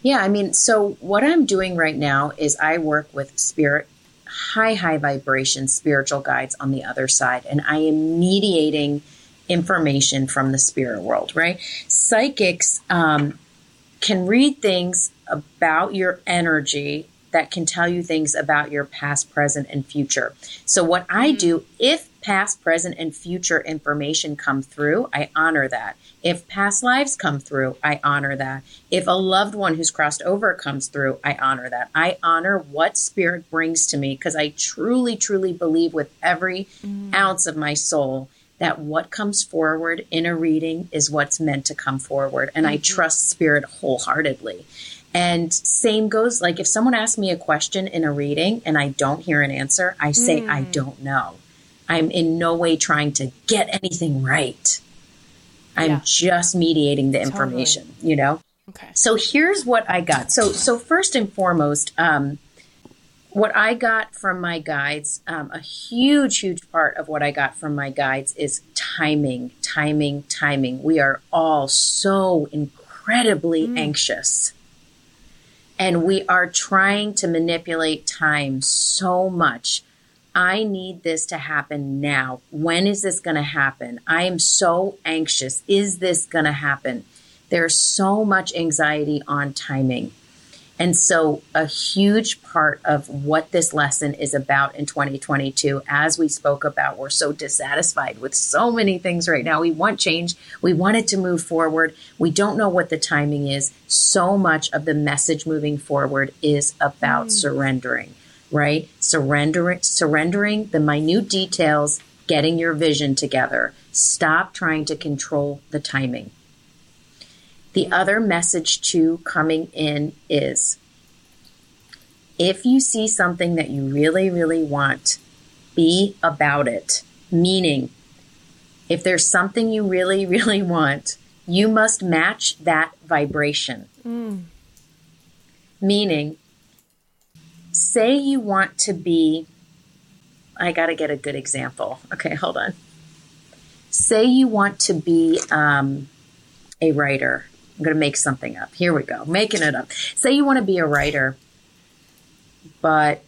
Yeah, I mean, so what I'm doing right now is I work with spirit, high, high vibration spiritual guides on the other side, and I am mediating information from the spirit world, right? Psychics um, can read things about your energy that can tell you things about your past, present, and future. So, what I mm. do, if past, present, and future information come through, I honor that. If past lives come through, I honor that. If a loved one who's crossed over comes through, I honor that. I honor what spirit brings to me because I truly, truly believe with every mm. ounce of my soul that what comes forward in a reading is what's meant to come forward. And I mm-hmm. trust spirit wholeheartedly. And same goes like if someone asks me a question in a reading and I don't hear an answer, I say, I don't know. I'm in no way trying to get anything right. I'm Yeah. just mediating the information, you know? Okay. So here's what I got. So so first and foremost, um, what I got from my guides, um, a huge, huge part of what I got from my guides is timing, timing, timing. We are all so incredibly anxious. And we are trying to manipulate time so much. I need this to happen now. When is this going to happen? I am so anxious. Is this going to happen? There's so much anxiety on timing. And so, a huge part of what this lesson is about in 2022, as we spoke about, we're so dissatisfied with so many things right now. We want change, we want it to move forward. We don't know what the timing is. So much of the message moving forward is about mm. surrendering, right? Surrendering, surrendering the minute details, getting your vision together. Stop trying to control the timing. The other message too coming in is if you see something that you really, really want, be about it. Meaning, if there's something you really, really want, you must match that vibration. Meaning, say you want to be, I got to get a good example. Okay, hold on. Say you want to be um, a writer. I'm going to make something up. Here we go. Making it up. Say you want to be a writer, but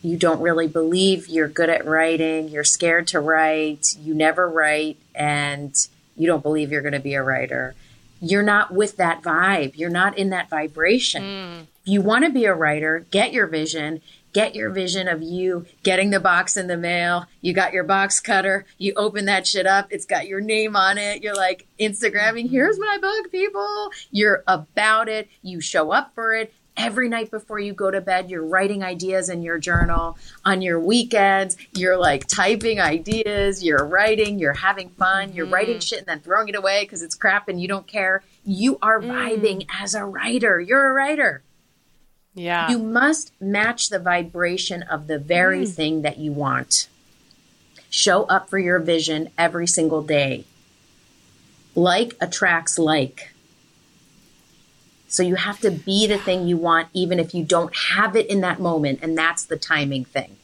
you don't really believe you're good at writing. You're scared to write. You never write, and you don't believe you're going to be a writer. You're not with that vibe. You're not in that vibration. If you want to be a writer, get your vision. Get your vision of you getting the box in the mail. You got your box cutter. You open that shit up. It's got your name on it. You're like Instagramming, here's my book, people. You're about it. You show up for it. Every night before you go to bed, you're writing ideas in your journal. On your weekends, you're like typing ideas, you're writing, you're having fun, you're mm-hmm. writing shit and then throwing it away because it's crap and you don't care. You are mm. vibing as a writer. You're a writer. Yeah. You must match the vibration of the very mm. thing that you want. Show up for your vision every single day. Like attracts like. So you have to be the thing you want, even if you don't have it in that moment. And that's the timing thing.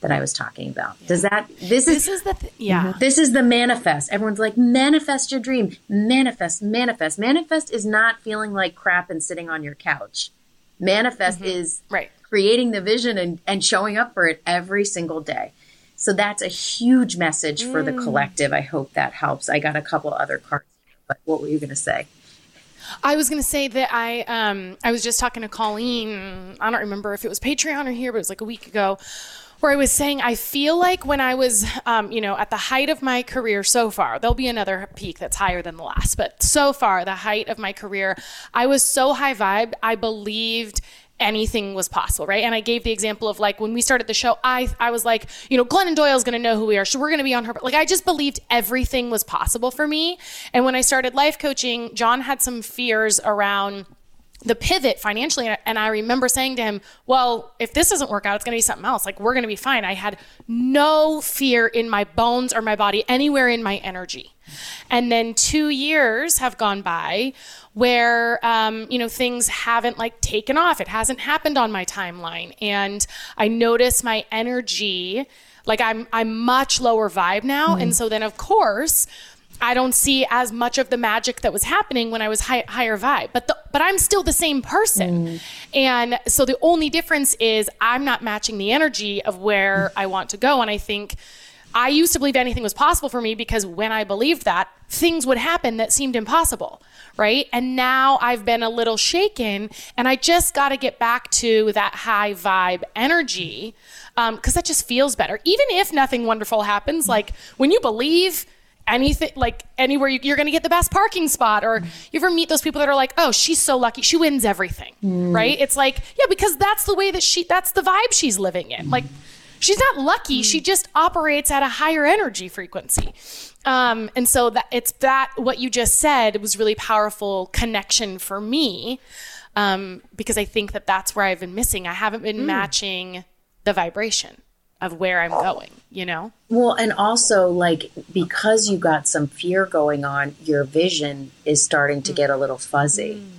that I was talking about. Does that this This is is the th- yeah. Mm-hmm. this is the manifest. Everyone's like, manifest your dream. Manifest, manifest. Manifest is not feeling like crap and sitting on your couch. Manifest is Right. creating the vision and, and showing up for it every single day. So that's a huge message for the collective. I hope that helps. I got a couple other cards, but what were you going to say? I was going to say that I um I was just talking to Colleen. I don't remember if it was Patreon or here, but it was like a week ago, where I was saying I feel like when I was um you know at the height of my career so far, there'll be another peak that's higher than the last, but so far the height of my career, I was so high vibe. I believed anything was possible, right? And I gave the example of like when we started the show, I I was like, you know, Glennon Doyle's to know who we are, so we're to be on her. Like I just believed everything was possible for me. And when I started life coaching, John had some fears around the pivot financially and I remember saying to him, "Well, if this doesn't work out, it's going to be something else. Like we're going to be fine." I had no fear in my bones or my body anywhere in my energy. And then 2 years have gone by where um, you know things haven't like taken off. It hasn't happened on my timeline and I notice my energy like I'm I'm much lower vibe now and so then of course I don't see as much of the magic that was happening when I was high, higher vibe, but the, but I'm still the same person, mm. and so the only difference is I'm not matching the energy of where mm. I want to go, and I think I used to believe anything was possible for me because when I believed that, things would happen that seemed impossible, right? And now I've been a little shaken, and I just got to get back to that high vibe energy um, because that just feels better, even if nothing wonderful happens. Mm. Like when you believe anything like anywhere you, you're going to get the best parking spot or you ever meet those people that are like oh she's so lucky she wins everything right? It's like yeah because that's the way that she that's the vibe she's living in. Like she's not lucky she just operates at a higher energy frequency. Um, and so that it's that what you just said was really powerful connection for me um, because i think that that's where i've been missing. I haven't been matching the vibration of where i'm going you know Well, and also like because you got some fear going on, your vision is starting to get a little fuzzy. Mm-hmm.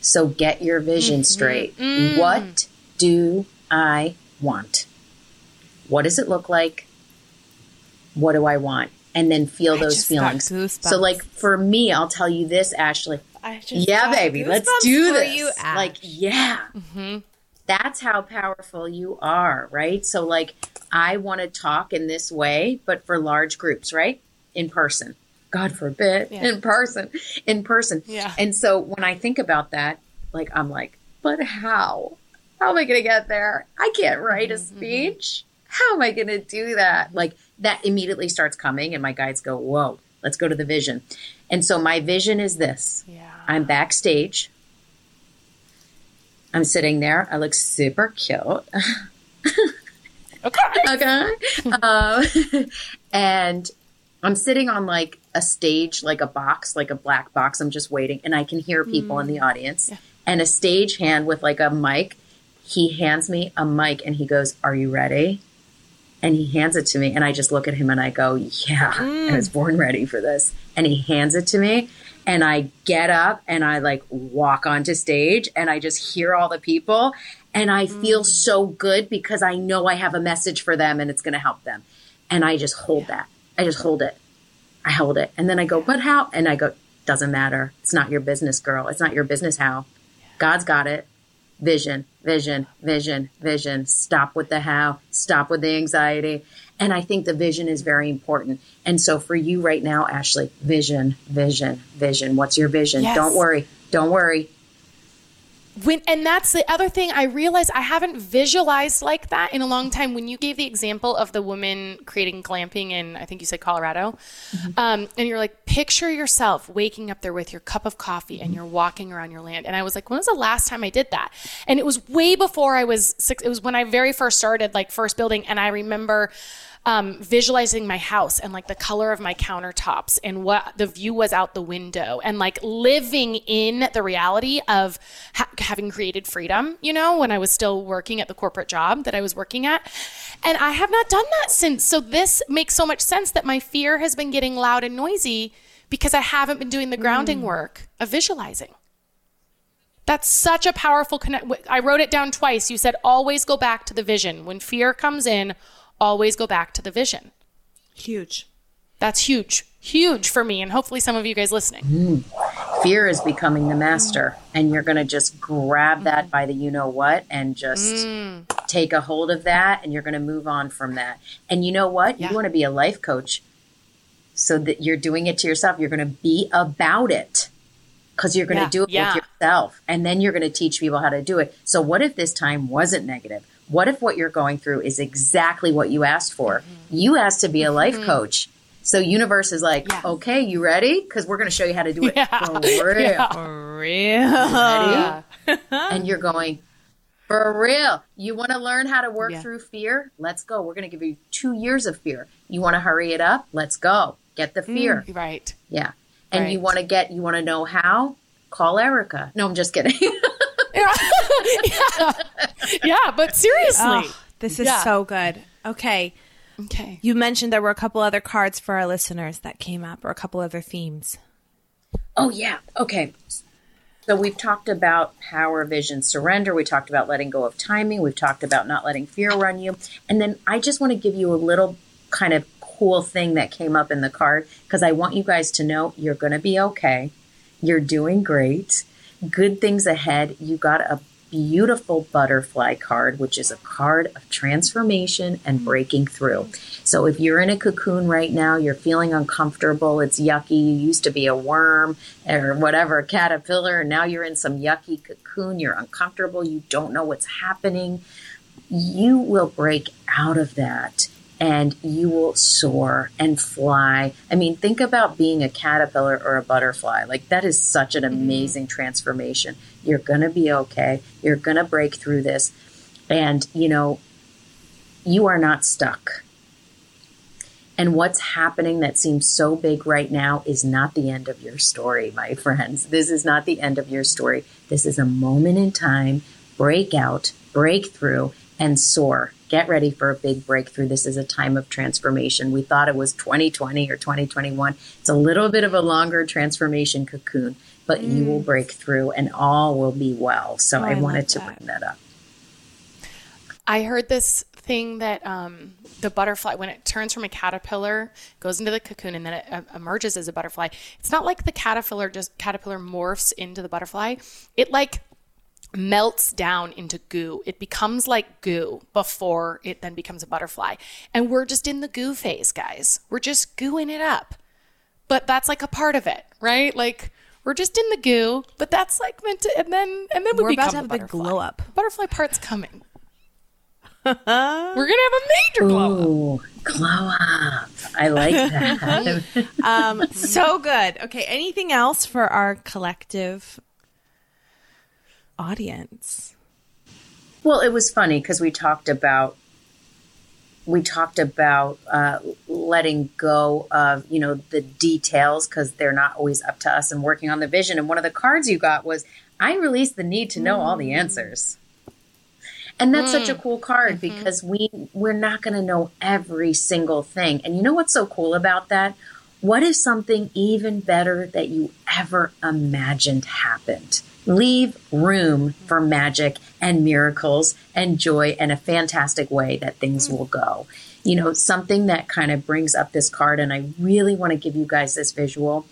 So get your vision mm-hmm. straight. Mm. What do I want? What does it look like? What do I want? And then feel those just got feelings. So like for me, I'll tell you this, Ashley. I Yeah, baby, let's do this. You, Ash. like, yeah. Mm-hmm. That's how powerful you are, right? So, like, I want to talk in this way, but for large groups, right? In person. God forbid, in person, in person. Yeah. And so when I think about that, like, I'm like, but how? How am I going to get there? I can't write a mm-hmm, mm-hmm. speech. How am I going to do that? Like, that immediately starts coming, and my guides go, whoa, let's go to the vision. And so my vision is this. yeah I'm backstage. I'm sitting there. I look super cute. okay okay. um, and I'm sitting on like a stage, like a box, like a black box. I'm just waiting, and I can hear people in the audience. And a stage hand with like a mic. He hands me a mic, and he goes, "Are you ready?" And he hands it to me, and I just look at him and I go, "Yeah, I was born ready for this." And he hands it to me, and I get up and I like walk onto stage, and I just hear all the people, and I feel mm. so good because I know I have a message for them, and it's going to help them. And I just hold that. I just hold it. I hold it, and then I go, "But how?" And I go, "Doesn't matter. It's not your business, girl. It's not your business. How? God's got it." vision, vision, vision, vision. Stop with the how, stop with the anxiety. And I think the vision is very important. And so for you right now, Ashley, vision, vision, vision. What's your vision? Yes. Don't worry. Don't worry. when and that's the other thing i realized i haven't visualized like that in a long time when you gave the example of the woman creating glamping in i think you said colorado um, and you're like picture yourself waking up there with your cup of coffee and you're walking around your land and i was like when was the last time i did that and it was way before i was six it was when i very first started like first building and i remember um, visualizing my house and like the color of my countertops and what the view was out the window and like living in the reality of ha- having created freedom, you know, when I was still working at the corporate job that I was working at. And I have not done that since. So this makes so much sense that my fear has been getting loud and noisy because I haven't been doing the grounding work of visualizing. That's such a powerful connect. I wrote it down twice. You said always go back to the vision. When fear comes in, always go back to the vision. Huge. That's huge, huge for me, and hopefully some of you guys listening. Fear is becoming the master, and you're going to just grab that by the you know what and just mm. take a hold of that, and you're going to move on from that. And you know what? Yeah. You want to be a life coach so that you're doing it to yourself. You're going to be about it because you're going to Yeah. do it Yeah. with yourself, and then you're going to teach people how to do it. So, what if this time wasn't negative? What if what you're going through is exactly what you asked for? Mm-hmm. You asked to be a life coach. So universe is like, Yeah. okay, you ready? Because we're going to show you how to do it Yeah. for real. Yeah. For real. Ready? Yeah. And you're going, for real. You want to learn how to work Yeah. through fear? Let's go. We're going to give you two years of fear. You want to hurry it up? Let's go. Get the fear. Right. Yeah. And you want to get, you want to know how? Call Erika. No, I'm just kidding. yeah. yeah, but seriously. Oh, this is Yeah. so good. Okay. Okay. You mentioned there were a couple other cards for our listeners that came up or a couple other themes. Oh, yeah. Okay. So we've talked about power, vision, surrender. We talked about letting go of timing. We've talked about not letting fear run you. And then I just want to give you a little kind of cool thing that came up in the card because I want you guys to know you're going to be okay. You're doing great. Good things ahead. You got a beautiful butterfly card, which is a card of transformation and breaking through. So if you're in a cocoon right now, you're feeling uncomfortable, it's yucky, you used to be a worm or whatever, a caterpillar, and now you're in some yucky cocoon, you're uncomfortable, you don't know what's happening, you will break out of that and you will soar and fly. I mean, think about being a caterpillar or a butterfly. Like, that is such an mm-hmm. amazing transformation. You're going to be okay. You're going to break through this. And, you know, you are not stuck. And what's happening that seems so big right now is not the end of your story, my friends. This is not the end of your story. This is a moment in time. Break out, break through, and soar. Get ready for a big breakthrough. This is a time of transformation. We thought it was 2020 or 2021. It's a little bit of a longer transformation cocoon, but you will break through and all will be well. So Oh, I, I wanted to that. bring that up. I heard this thing that um, the butterfly, when it turns from a caterpillar, goes into the cocoon and then it uh, emerges as a butterfly. It's not like the caterpillar just caterpillar morphs into the butterfly. It like melts down into goo. It becomes like goo before it then becomes a butterfly. And we're just in the goo phase, guys. We're just gooing it up. But that's like a part of it, right? Like we're just in the goo, but that's like meant to, and then and then we We're become about to have a big butterfly. glow up. Butterfly part's coming. We're gonna have a major glow up. Glow up. I like that. Um, so good. Okay. Anything else for our collective audience? Well, it was funny because we talked about we talked about uh, letting go of you know the details because they're not always up to us and working on the vision. And one of the cards you got was I release the need to know all the mm. answers. And that's such a mm. cool card mm-hmm. because we we're not going to know every single thing. And you know what's so cool about that? What if something even better that you ever imagined happened? Leave room for magic and miracles and joy and a fantastic way that things will go. You know, something that kind of brings up this card, and I really want to give you guys this visual.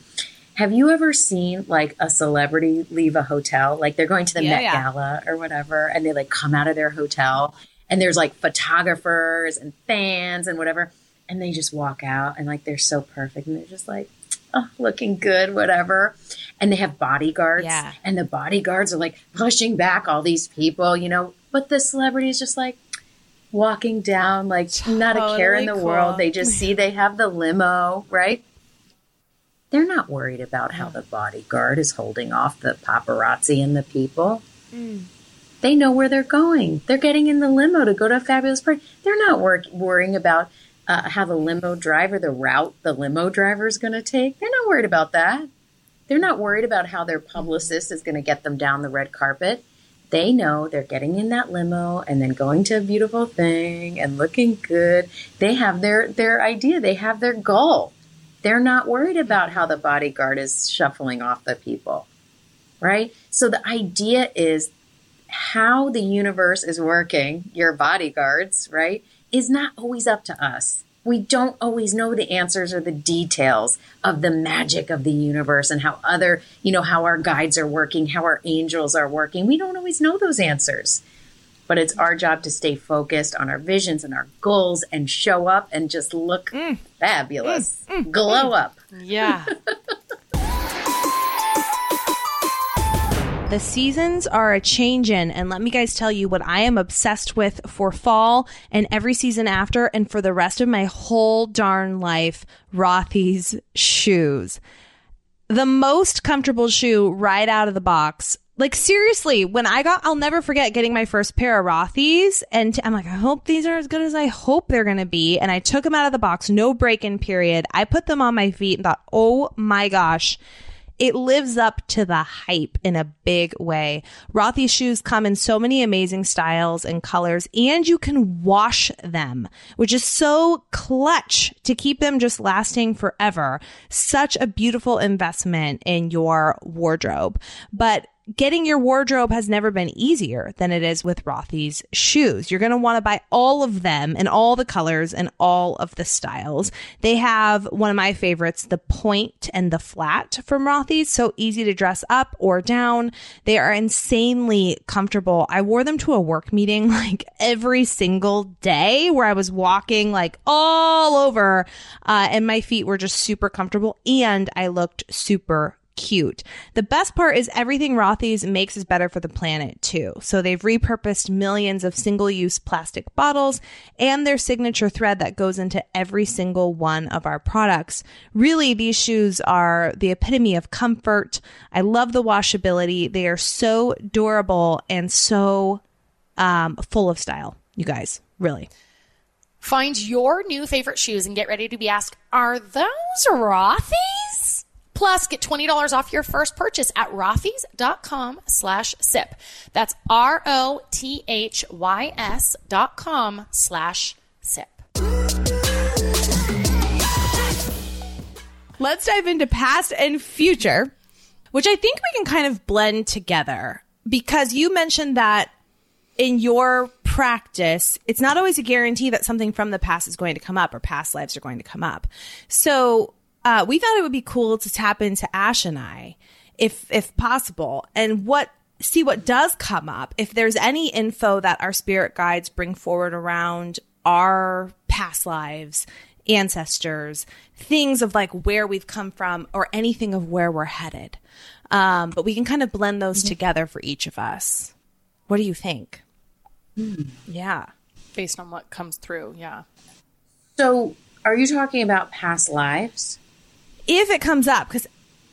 Have you ever seen like a celebrity leave a hotel? Like they're going to the Yeah, Met yeah. Gala or whatever, and they like come out of their hotel, and there's like photographers and fans and whatever, and they just walk out and like they're so perfect, and they're just like, oh, looking good, whatever. And they have bodyguards, Yeah. and the bodyguards are like pushing back all these people, you know, but the celebrity is just like walking down, like not a care in the Totally world. They just see they have the limo, right? They're not worried about how mm. the bodyguard is holding off the paparazzi and the people. Mm. They know where they're going. They're getting in the limo to go to a fabulous party. They're not wor- worrying about uh, how the limo driver, the route the limo driver is going to take. They're not worried about that. They're not worried about how their publicist is going to get them down the red carpet. They know they're getting in that limo and then going to a beautiful thing and looking good. They have their their idea. They have their goal. They're not worried about how the bodyguard is shuffling off the people. right? So the idea is how the universe is working, your bodyguards, right, is not always up to us. We don't always know the answers or the details of the magic of the universe and how other, you know, how our guides are working, how our angels are working. We don't always know those answers. But it's our job to stay focused on our visions and our goals and show up and just look mm. fabulous, mm. Mm. glow up. Yeah. The seasons are a change in, and let me guys tell you what I am obsessed with for fall and every season after, and for the rest of my whole darn life Rothy's shoes. The most comfortable shoe right out of the box. Like seriously, when I got, I'll never forget getting my first pair of Rothy's, and t- I'm like, I hope these are as good as I hope they're gonna be. And I took them out of the box, no break-in period. I put them on my feet and thought, oh my gosh, it lives up to the hype in a big way. Rothy's shoes come in so many amazing styles and colors, and you can wash them, which is so clutch to keep them just lasting forever. Such a beautiful investment in your wardrobe. But getting your wardrobe has never been easier than it is with Rothy's shoes. You're going to want to buy all of them in all the colors and all of the styles. They have one of my favorites, the point and the flat from Rothy's. So easy to dress up or down. They are insanely comfortable. I wore them to a work meeting like every single day where I was walking like all over, uh, and my feet were just super comfortable and I looked super cute. The best part is everything Rothy's makes is better for the planet too. So they've repurposed millions of single use plastic bottles and their signature thread that goes into every single one of our products. Really, these shoes are the epitome of comfort. I love the washability. They are so durable and so um, full of style, you guys. Really. Find your new favorite shoes and get ready to be asked, are those Rothy's? Plus, get $20 off your first purchase at rothys.com slash sip. That's R-O-T-H-Y-S dot com slash sip. Let's dive into past and future, which I think we can kind of blend together because you mentioned that in your practice, it's not always a guarantee that something from the past is going to come up or past lives are going to come up. So, uh, we thought it would be cool to tap into Ash and I, if if possible, and what see what does come up. If there's any info that our spirit guides bring forward around our past lives, ancestors, things of like where we've come from, or anything of where we're headed. Um, but we can kind of blend those together for each of us. What do you think? Yeah. Based on what comes through, yeah. So, are you talking about past lives? If it comes up, because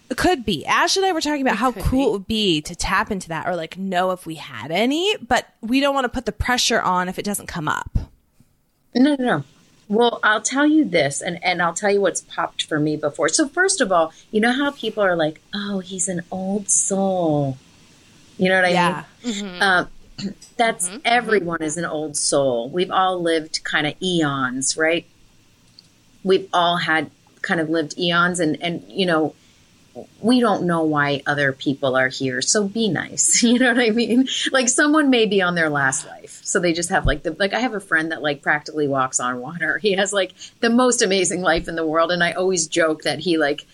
it could be. Ash and I were talking about how cool be. it would be to tap into that or like know if we had any, but we don't want to put the pressure on if it doesn't come up. No, no, no. Well, I'll tell you this, and, and I'll tell you what's popped for me before. So, first of all, you know how people are like, oh, he's an old soul. You know what I Yeah. mean? Mm-hmm. Uh, that's mm-hmm. Mm-hmm. everyone is an old soul. We've all lived kind of eons, right? We've all had kind of lived eons, and, and you know, we don't know why other people are here. So be nice. You know what I mean? Like someone may be on their last life. So they just have like the, like I have a friend that like practically walks on water. He has like the most amazing life in the world. And I always joke that he like,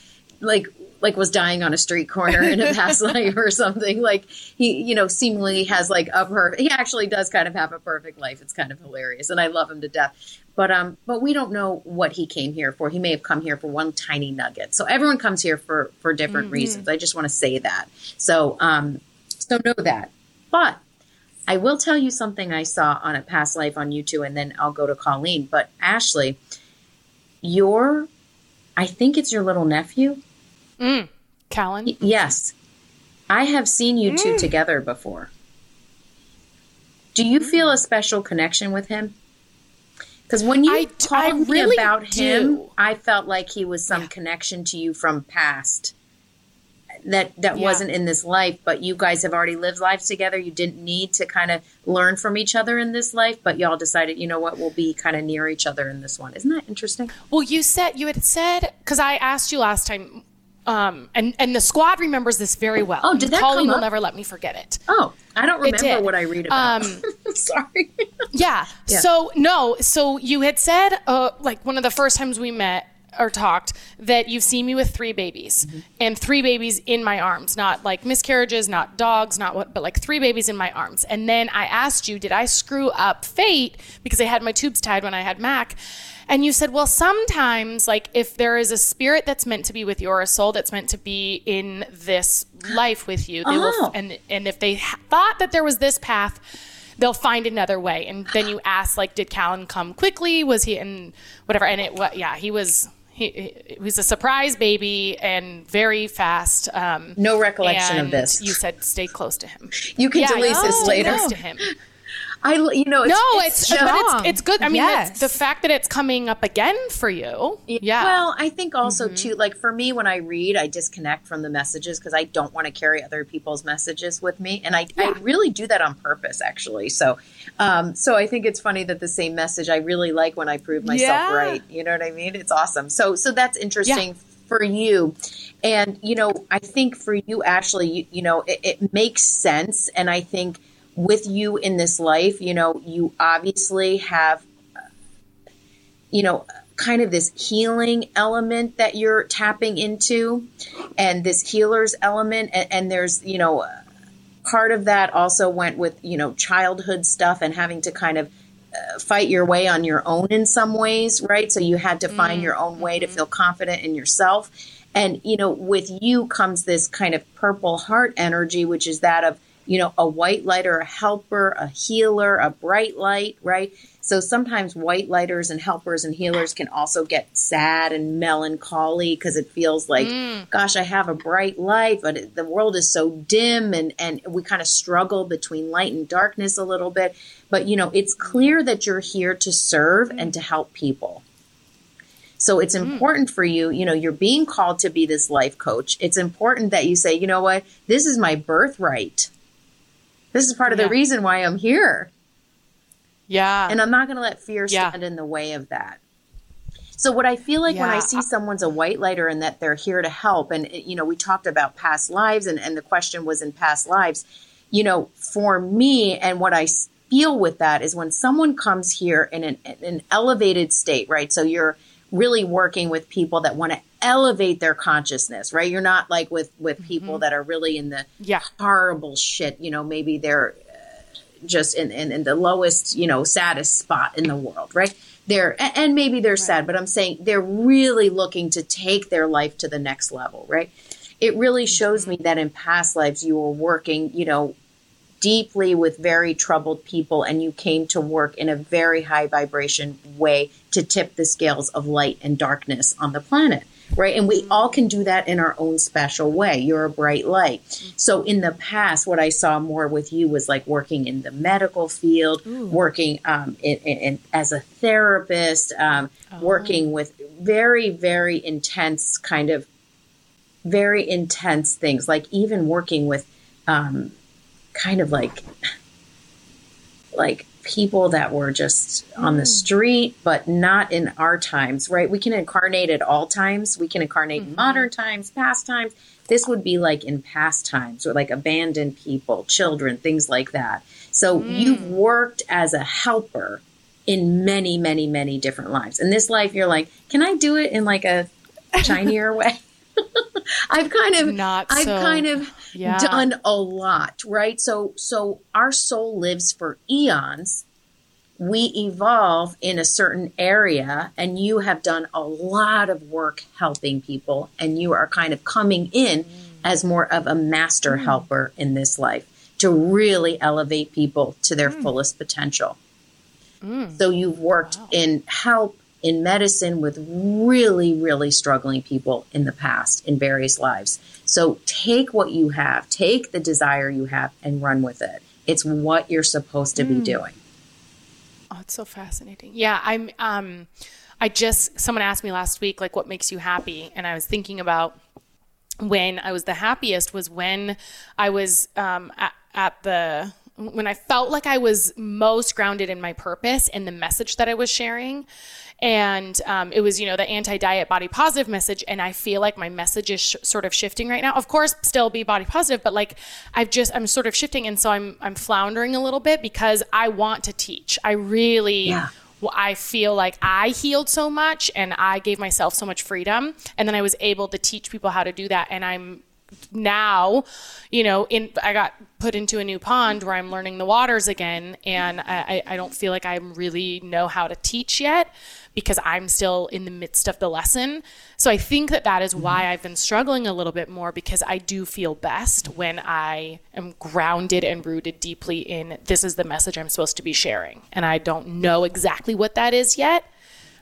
like, like was dying on a street corner in a past life or something. Like he, you know, seemingly has like a perfect he actually does kind of have a perfect life. It's kind of hilarious. And I love him to death. But um, but we don't know what he came here for. He may have come here for one tiny nugget. So everyone comes here for for different reasons. I just want to say that. So um, so know that. But I will tell you something I saw on a past life on YouTube, and then I'll go to Colleen. But Ashley, your, I think it's your little nephew. Callan? Yes, I have seen you two together before. Do you feel a special connection with him? Because when you I- told I really about him. I felt like he was some connection to you from past that that Yeah. wasn't in this life. But you guys have already lived lives together. You didn't need to kind of learn from each other in this life, but y'all decided, you know what, we'll be kind of near each other in this one. Isn't that interesting? Well, you said you had said because I asked you last time um, and and the squad remembers this very well. Oh, did that Colleen will never let me forget it. Oh, I don't remember what I read about. Um, Sorry. Yeah. So no. So you had said, uh, like one of the first times we met or talked, that you've seen me with three babies and three babies in my arms, not like miscarriages, not dogs, not what, but like three babies in my arms. And then I asked you, did I screw up fate because I had my tubes tied when I had Mac? And you said, well, sometimes, like, if there is a spirit that's meant to be with you or a soul that's meant to be in this life with you, they Oh. will, and and if they ha- thought that there was this path, they'll find another way. And then you ask, like, did Callan come quickly? Was he and whatever? And it, what? Yeah, he was. He, he was a surprise baby and very fast. Um, No recollection of this. You said stay close to him. You can delete yeah, this later. Close to him. I, you know, it's, No, it's, but it's, it's good. I mean, Yes. it's the fact that it's coming up again for you. Yeah. Well, I think also Mm-hmm. too, like for me, when I read, I disconnect from the messages because I don't want to carry other people's messages with me, and I, I really do that on purpose, actually. So, um, so I think it's funny that the same message I really like when I prove myself Yeah. right. You know what I mean? It's awesome. So, so that's interesting for you, and you know, I think for you, actually, you, you know, it, it makes sense, and I think with you in this life, you know, you obviously have you know, kind of this healing element that you're tapping into and this healer's element. And, and there's, you know, part of that also went with, you know, childhood stuff and having to kind of uh, fight your way on your own in some ways, right? So you had to find your own way to feel confident in yourself. And, you know, with you comes this kind of purple heart energy, which is that of, you know, a white light or a helper, a healer, a bright light, right? So sometimes white lighters and helpers and healers can also get sad and melancholy because it feels like, mm. gosh, I have a bright light, but it, the world is so dim and, and we kind of struggle between light and darkness a little bit. But, you know, it's clear that you're here to serve and to help people. So it's mm. important for you, you know, you're being called to be this life coach. It's important that you say, you know what, this is my birthright. This is part of Yeah. the reason why I'm here. yeah. And I'm not going to let fear Yeah. stand in the way of that. So what I feel like when I see someone's a white lighter and that they're here to help, and eh, you know, we talked about past lives, and, and the question was in past lives. You know, for me, and what I feel with that is when someone comes here in an, an elevated state, right? So you're really working with people that want to elevate their consciousness, right? You're not like with with people that are really in the Mm-hmm. Yeah. horrible shit. You know, maybe they're just in, in, in the lowest, you know, saddest spot in the world, right? They're and, and maybe they're sad, but I'm saying they're really looking to take their life to the next level, right? It really shows me that in past lives you were working, you know, deeply with very troubled people and you came to work in a very high vibration way to tip the scales of light and darkness on the planet right? And we all can do that in our own special way. You're a bright light. So in the past what i saw more with you was like working in the medical field working um, in, in, in- as a therapist um, working with very very intense kind of very intense things like even working with um, kind of like like people that were just on the hmm. street but not in our times right? We can incarnate at all times. We can incarnate in mm-hmm. modern times past times. This would be like in past times or like abandoned people children things like that. So you've hmm. worked as a helper in many many many different lives. In this life you're like can i do it in like a shinier way I've kind of Not I've so- kind of yeah. done a lot, right? So so our soul lives for eons. We evolve in a certain area and you have done a lot of work helping people and you are kind of coming in mm. as more of a master mm. helper in this life to really elevate people to their mm. fullest potential. So you've worked in help in medicine with really, really struggling people in the past in various lives. So take what you have, take the desire you have, and run with it. It's what you're supposed to be doing. Oh, it's so fascinating. Yeah, I'm. Um, I just someone asked me last week, like, what makes you happy, and I was thinking about when I was the happiest was when I was um, at, at the when I felt like I was most grounded in my purpose and the message that I was sharing. And um, it was, you know, the anti diet body positive message. And I feel like my message is sh- sort of shifting right now. Of course, still be body positive, but like I've just, I'm sort of shifting. And so I'm, I'm floundering a little bit because I want to teach. I really, Yeah. I feel like I healed so much and I gave myself so much freedom. And then I was able to teach people how to do that. And I'm now, you know, in I got put into a new pond where I'm learning the waters again, and I, I don't feel like I really know how to teach yet because I'm still in the midst of the lesson. So I think that that is why I've been struggling a little bit more because I do feel best when I am grounded and rooted deeply in this is the message I'm supposed to be sharing, and I don't know exactly what that is yet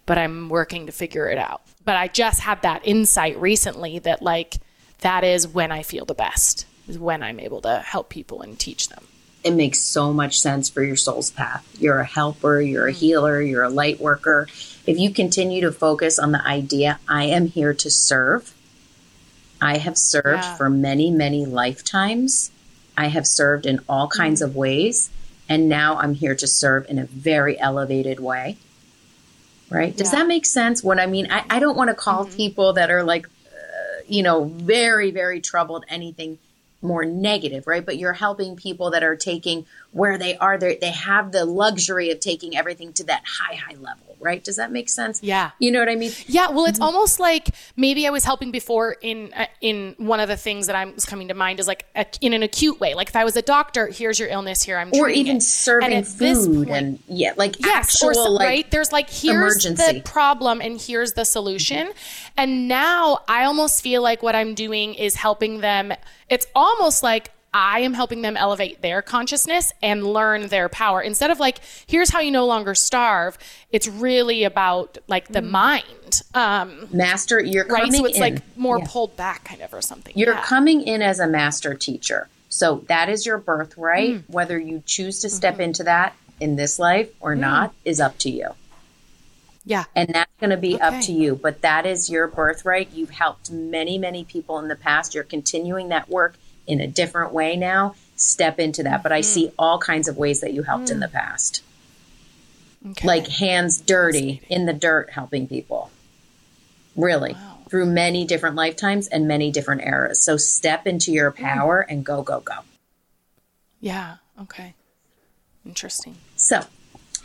but I'm working to figure it out. But I just had that insight recently that like that is when I feel the best, is when I'm able to help people and teach them. it makes so much sense for your soul's path. You're a helper, you're a mm-hmm. healer, you're a light worker. If you continue to focus on the idea, I am here to serve. I have served Yeah. for many, many lifetimes. I have served in all kinds mm-hmm. of ways. And now I'm here to serve in a very elevated way. Right? Does Yeah. that make sense? What I mean, I, I don't want to call mm-hmm. people that are like, you know, very, very troubled anything more negative, right? But you're helping people that are taking where they are, they they have the luxury of taking everything to that high, high level, right? Does that make sense? Yeah. You know what I mean? Yeah, well, it's almost like maybe I was helping before in uh, in one of the things that I'm was coming to mind is like a, in an acute way. Like if I was a doctor, here's your illness, here I'm Or even it. serving And food point- and yeah, like yes, actual or like right. There's like here's emergency. the problem and here's the solution. And now I almost feel like what I'm doing is helping them. It's almost like I am helping them elevate their consciousness and learn their power instead of like here's how you no longer starve. It's really about like the mind, um, master. You're right? coming So it's in. like more Yeah. pulled back, kind of, or something. You're Yeah. coming in as a master teacher. So that is your birthright. Mm. Whether you choose to step Mm-hmm. into that in this life or not is up to you. yeah. And that's going to be up to you. But that is your birthright. You've helped many, many people in the past. You're continuing that work in a different way now. Step into that. But I see all kinds of ways that you helped in the past. Mm. Okay. Like hands dirty in the dirt helping people. Really. Through many different lifetimes and many different eras. So step into your Mm-hmm. power and go, go, go. yeah. Okay. Interesting. So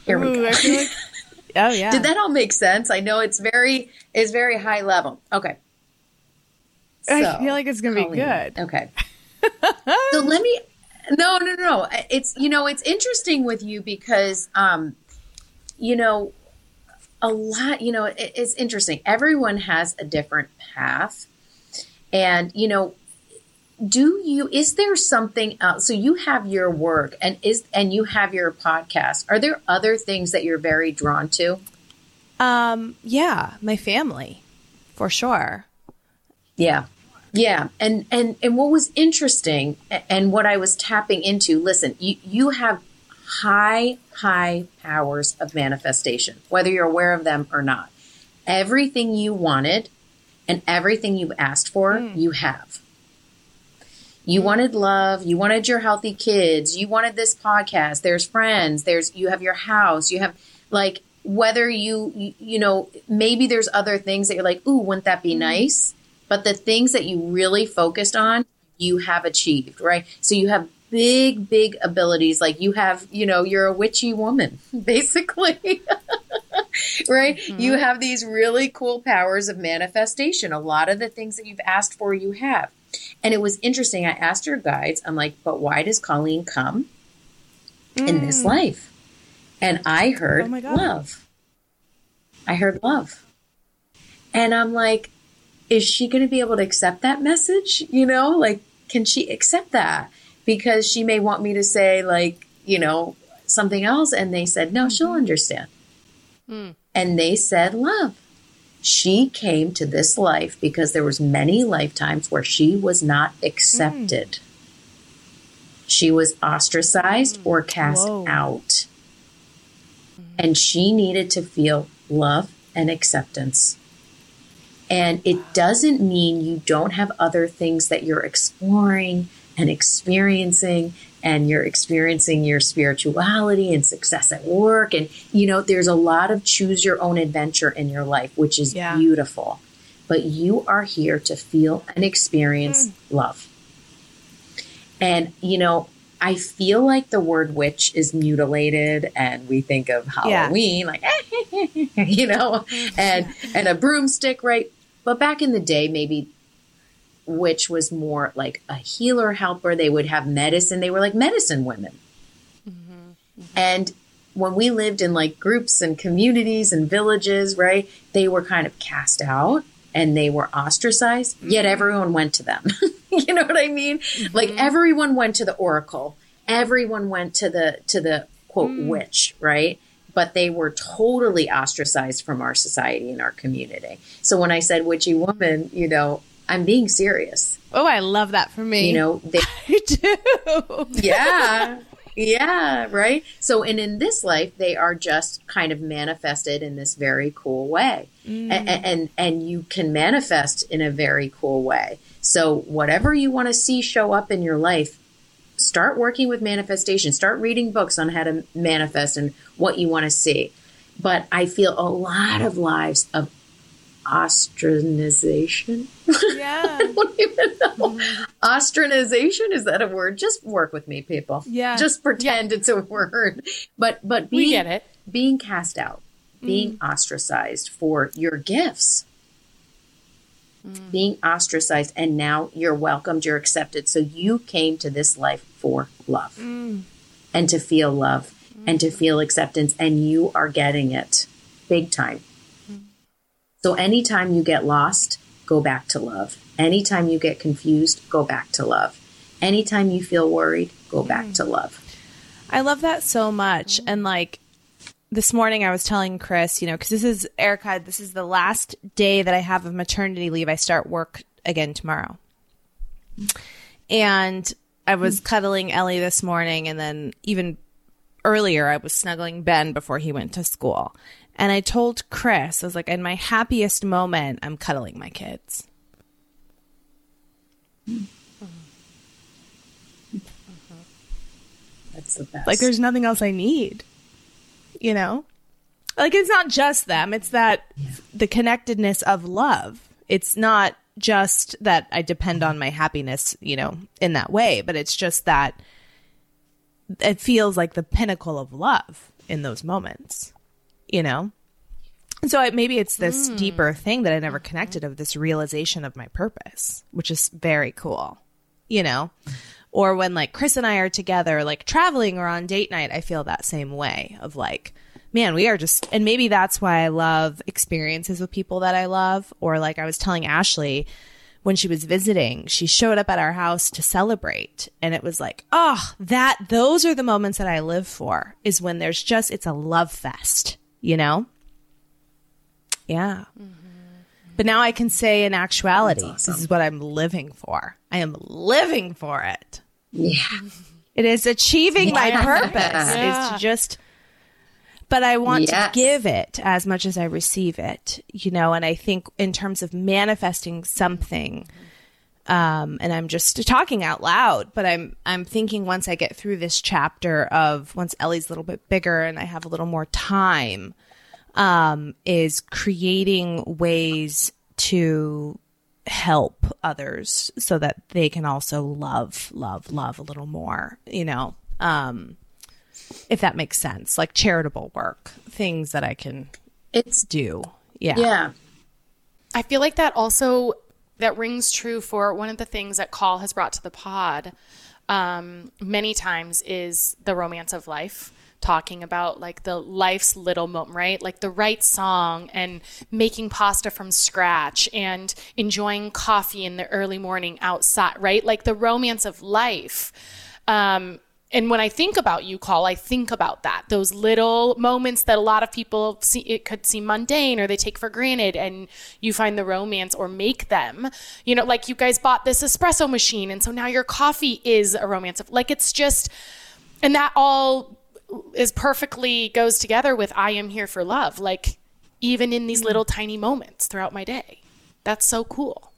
here we go. Like, oh yeah. Did that all make sense? I know it's very it's very high level. Okay. I feel like it's gonna be good. Okay. So let me. No, no, no. It's you know it's interesting with you because um, you know, a lot. You know, it, it's interesting. Everyone has a different path, and you know, do you? Is there something else? So you have your work, and is and you have your podcast. Are there other things that you're very drawn to? Um, yeah, my family, for sure. Yeah. Yeah. And and and what was interesting and what I was tapping into, listen, you you have high high powers of manifestation, whether you're aware of them or not. Everything you wanted and everything you've asked for, hmm. you have. You hmm. wanted love, you wanted your healthy kids, you wanted this podcast, there's friends, there's you have your house, you have like whether you you, you know, maybe there's other things that you're like, "Ooh, wouldn't that be hmm. nice?" But the things that you really focused on, you have achieved, right? So you have big big abilities like you have, you know, you're a witchy woman, basically. right? Mm-hmm. You have these really cool powers of manifestation. A lot of the things that you've asked for, you have. And it was interesting. I asked your guides, I'm like, but why does Colleen come in this mm. life? And I heard Oh love. I heard love. And I'm like, is she going to be able to accept that message? You know, like, can she accept that? Because she may want me to say, like, you know, something else. And they said, no, she'll mm-hmm. understand. Hmm. And they said, love. She came to this life because there was many lifetimes where she was not accepted. Hmm. She was ostracized hmm. or cast Whoa. out. And she needed to feel love and acceptance. And it doesn't mean you don't have other things that you're exploring, and experiencing and you're experiencing your spirituality and success at work. And you know there's a lot of choose your own adventure in your life which is Yeah. beautiful. But you are here to feel and experience mm. love. And you know I feel like the word witch is mutilated and we think of Yeah. Halloween like you know mm-hmm. and and a broomstick right but back in the day maybe witch was more like a healer helper they would have medicine. They were like medicine women. Mm-hmm. And when we lived in like groups and communities and villages right they were kind of cast out and they were ostracized mm-hmm. yet everyone went to them. You know what i mean? Mm-hmm. Like everyone went to the oracle. Everyone went to the to the quote mm. witch right but they were totally ostracized from our society and our community. So when i said witchy woman you know i'm being serious. Oh, I love that for me. you know they I do. yeah. Yeah right? So and in this life they are just kind of manifested in this very cool way. Mm. A- a- and, and you can manifest in a very cool way. So whatever you want to see show up in your life start working with manifestation start reading books on how to manifest and what you want to see but i feel a lot of lives of ostracization Yeah. I don't even know. Ostracization is that a word? Just work with me, people. Yeah. Just pretend it's a word. But but being We get it. being cast out, being Mm. ostracized for your gifts. Mm. Being ostracized and now you're welcomed, you're accepted. So you came to this life for love. Mm. And to feel love and to feel acceptance and you are getting it big time. So anytime you get lost, go back to love. Anytime you get confused, go back to love. Anytime you feel worried, go back to love. I love that so much. And like this morning, I was telling Chris, you know, because this is Erika, this is the last day that I have of maternity leave. I start work again tomorrow. And I was hmm. cuddling Ellie this morning, and then even earlier, I was snuggling Ben before he went to school. And I told Chris, I was like, in my happiest moment, I'm cuddling my kids. Mm-hmm. That's the best. Like there's nothing else I need. You know? Like it's not just them, it's that the connectedness of love. It's not just that I depend on my happiness, you know, in that way, but it's just that it feels like the pinnacle of love in those moments, you know? And so it, maybe it's this hmm. deeper thing that I never connected of this realization of my purpose, which is very cool, you know? Or when like Chris and I are together, like traveling or on date night, I feel that same way of like, man, we are just, and maybe that's why I love experiences with people that I love. Or like I was telling Ashley when she was visiting, she showed up at our house to celebrate. And it was like, oh, that, those are the moments that I live for is when there's just, it's a love fest, you know? Yeah. But now I can say in actuality, this is what I'm living for. I am living for it. Yeah. It is achieving my purpose. Yeah. It's just, but I want Yes. to give it as much as I receive it, you know, and I think in terms of manifesting something, um, and I'm just talking out loud, but I'm, I'm thinking once I get through this chapter of once Ellie's a little bit bigger and I have a little more time, um, is creating ways to help others so that they can also love, love, love a little more, you know, um, if that makes sense, like charitable work, things that I can It's do. Yeah. yeah. I feel like that also that rings true for one of the things that Call has brought to the pod um, many times is the romance of life. Talking about like the life's little moment, right? Like the right song and making pasta from scratch and enjoying coffee in the early morning outside, right? Like the romance of life. Um, and when I think about you, Call, I think about that. Those little moments that a lot of people see, it could seem mundane or they take for granted, and you find the romance or make them. You know, like you guys bought this espresso machine, and so now your coffee is a romance of, like, it's just, and that all is perfectly goes together with I am here for love. Like, even in these mm. little tiny moments throughout my day. That's so cool.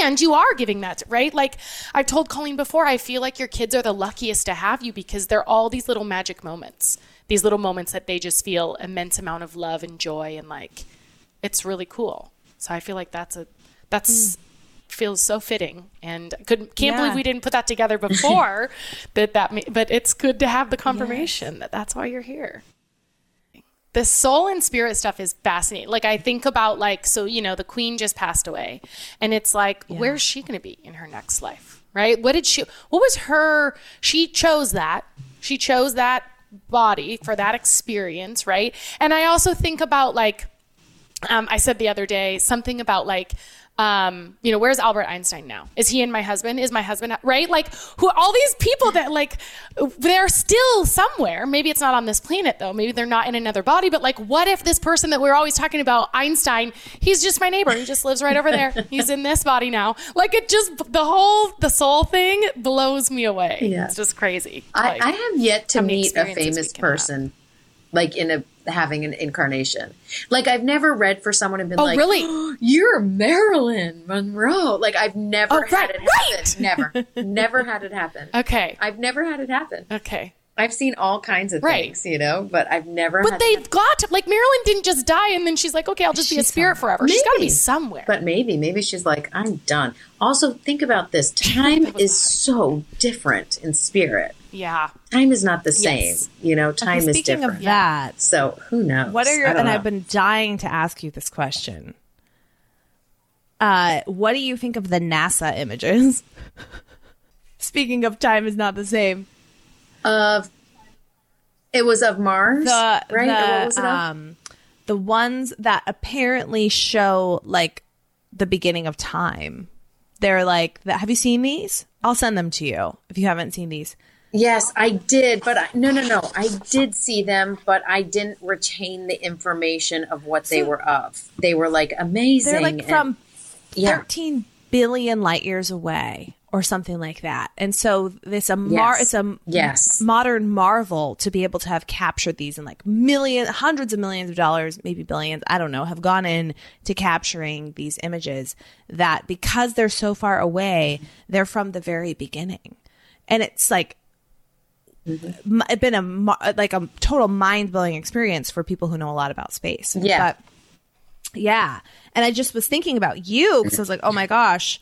And you are giving that, right? Like I've told Colleen before, I feel like your kids are the luckiest to have you because they're all these little magic moments, these little moments that they just feel immense amount of love and joy and like it's really cool. So I feel like that's a that's mm. Feels so fitting and could can't Yeah. believe we didn't put that together before that that but it's good to have the confirmation that that's why you're here the soul and spirit stuff is fascinating. Like I think about like so you know the queen just passed away and it's like where's she going to be in her next life? Right? What did she what was her she chose that. She chose that body for that experience, right? And I also think about like um, I said the other day something about like, um, you know, where's Albert Einstein now? Is he and my husband? Is my husband right? Like, who? All these people that like, they're still somewhere. Maybe it's not on this planet though. Maybe they're not in another body. But like, what if this person that we're always talking about, Einstein, he's just my neighbor. He just lives right over there. He's in this body now. Like, it just the whole the soul thing blows me away. Yeah. It's just crazy. I, Like, I have yet to meet a famous can have. person like in a having an incarnation. Like I've never read for someone and been Oh, like, really? "You're Marilyn Monroe." Like I've never Oh, had right, it right. happen. Never, never had it happen. Okay. I've never had it happen. Okay. I've seen all kinds of Right. things, you know, but I've never. But had they've got to, like Marilyn didn't just die and then she's like, okay, I'll just be a spirit somewhere. forever. She's got to be somewhere. But maybe, maybe she's like, I'm done. Also, think about this: time is so different in spirit. Yeah. Time is not the same. Yes. You know, time is Speaking different. of that, so who knows? What are your and know. I've been dying to ask you this question. Uh, what do you think of the NASA images? Speaking of time is not the same. of it was of Mars, The right? the, or was it of? um the ones that apparently show like the beginning of time. They're like, have you seen these? I'll send them to you if you haven't seen these. Yes, I did, but I, no, no, no. I did see them, but I didn't retain the information of what they were of. They were like amazing. They're like and- from yeah, 13 billion light years away or something like that. And so this a mar- Yes. it's a Yes. modern marvel to be able to have captured these and like million hundreds hundreds of millions of dollars, maybe billions, I don't know, have gone in to capturing these images that because they're so far away, they're from the very beginning. And it's like Mm-hmm. it's been a like a total mind-blowing experience for people who know a lot about space. Yeah. But yeah. And I just was thinking about you because I was like, oh my gosh,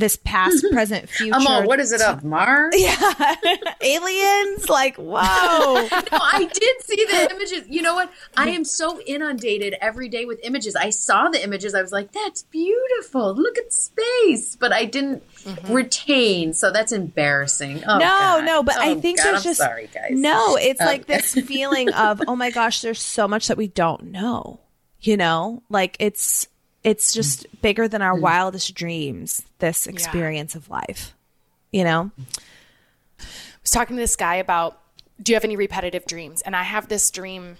this past, present, future. I'm all. What is it of Mars? Yeah. Aliens? Like, whoa. no, I did see the images. You know what? I am so inundated every day with images. I saw the images. I was like, "That's beautiful. Look at space," but I didn't retain. So that's embarrassing. Oh, no, God. no, but I Oh, think God, there's I'm just. sorry, guys. No, it's Um, like this feeling of, oh my gosh, there's so much that we don't know. You know? Like, it's. It's just bigger than Mm. our wildest dreams, this experience of life. You know? I was talking to this guy about do you have any repetitive dreams? And I have this dream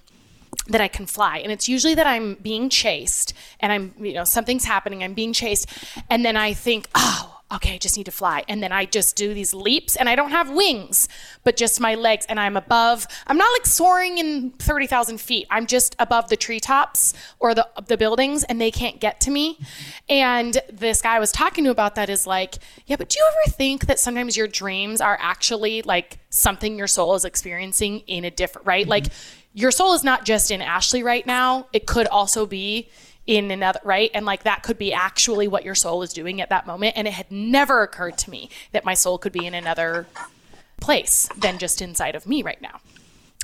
that I can fly. And it's usually that I'm being chased and I'm, you know, something's happening, I'm being chased. And then I think, oh, okay, I just need to fly. And then I just do these leaps and I don't have wings, but just my legs. And I'm above, I'm not like soaring in 30,000 feet. I'm just above the treetops or the, the buildings and they can't get to me. And this guy I was talking to about that is like, yeah, but do you ever think that sometimes your dreams are actually like something your soul is experiencing in a different, right? Mm-hmm. Like your soul is not just in Ashley right now. It could also be in another right? And like that could be actually what your soul is doing at that moment. And it had never occurred to me that my soul could be in another place than just inside of me right now.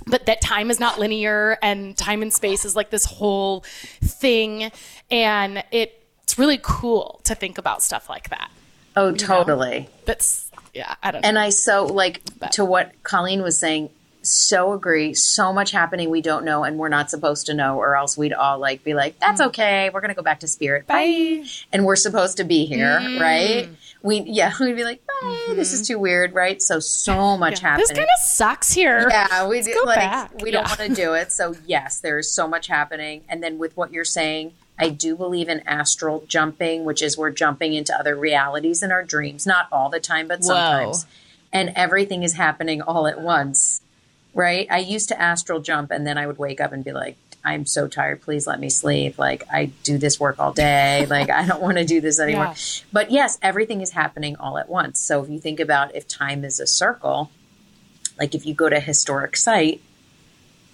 But that time is not linear and time and space is like this whole thing. And it, it's really cool to think about stuff like that. Oh, totally. that's yeah i don't know. And I so like to what Colleen was saying. So agree. So much happening we don't know, and we're not supposed to know, or else we'd all like be like, "That's mm-hmm. okay. We're gonna go back to spirit." Bye. And we're supposed to be here, mm. right? We yeah, we'd be like, "Bye. This is mm-hmm. too weird," right? So so much happening. this kind of sucks here yeah, we do, like we don't Yeah. want to do it. So yes, there is so much happening. And then with what you're saying, I do believe in astral jumping, which is we're jumping into other realities in our dreams. Not all the time, but sometimes. And everything is happening all at once. Right? I used to astral jump and then I would wake up and be like, I'm so tired. Please let me sleep. Like, I do this work all day. like, I don't want to do this anymore. Yeah. But yes, everything is happening all at once. So if you think about if time is a circle, like if you go to a historic site,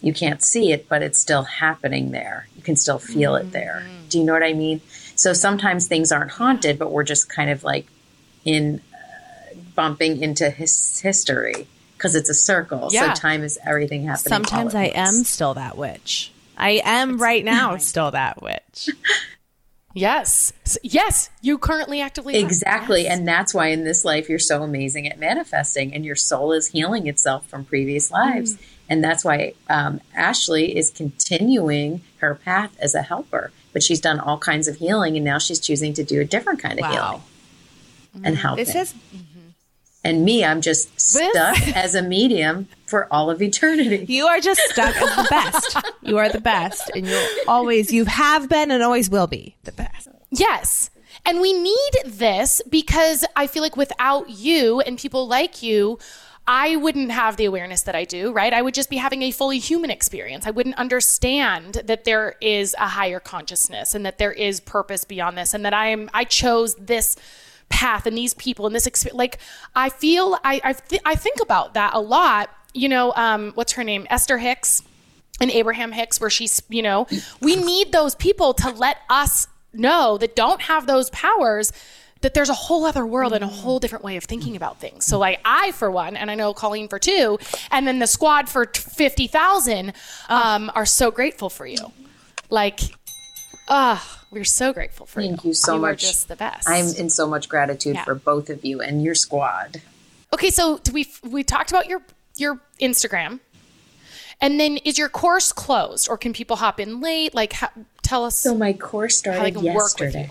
you can't see it, but it's still happening there. You can still feel it there. Do you know what I mean? So sometimes things aren't haunted, but we're just kind of like in uh, bumping into his history because it's a circle. Yeah. So time is everything happening. Sometimes I once. am still that witch. I am right now still that witch. Yes. Yes. You currently actively. Exactly. Yes. And that's why in this life you're so amazing at manifesting and your soul is healing itself from previous lives. And that's why um, Ashley is continuing her path as a helper. But she's done all kinds of healing and now she's choosing to do a different kind of healing and helping. This is and me, I'm just stuck as a medium for all of eternity. you are just stuck as the best. You are the best, and you'll always you have been and always will be the best. Yes. And we need this because I feel like without you and people like you, I wouldn't have the awareness that I do, right? I would just be having a fully human experience. I wouldn't understand that there is a higher consciousness and that there is purpose beyond this and that I am I chose this path and these people and this experience. Like I feel I I, th- I think about that a lot. You know, um, what's her name? Esther Hicks and Abraham Hicks, where she's, you know, we need those people to let us know that don't have those powers that there's a whole other world and a whole different way of thinking about things. So, like, I, for one, and I know Colleen for two, and then the squad for 50,000 um, are so grateful for you. Like, ah, we're so grateful for you. Thank you so much. you much. are just the best. I'm in so much gratitude Yeah. for both of you and your squad. Okay, so we we talked about your your Instagram, and then is your course closed, or can people hop in late? Like, how, tell us. So my course they started can work with yesterday.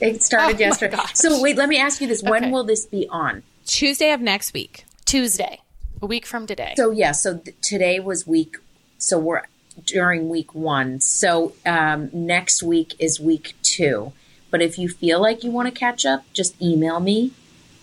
It started Oh yesterday. So wait, let me ask you this: When Okay. will this be on? Tuesday of next week. Tuesday, a week from today. So yeah, so th- today was week. So we're during week one. So um, next week is week two. But if you feel like you want to catch up, just email me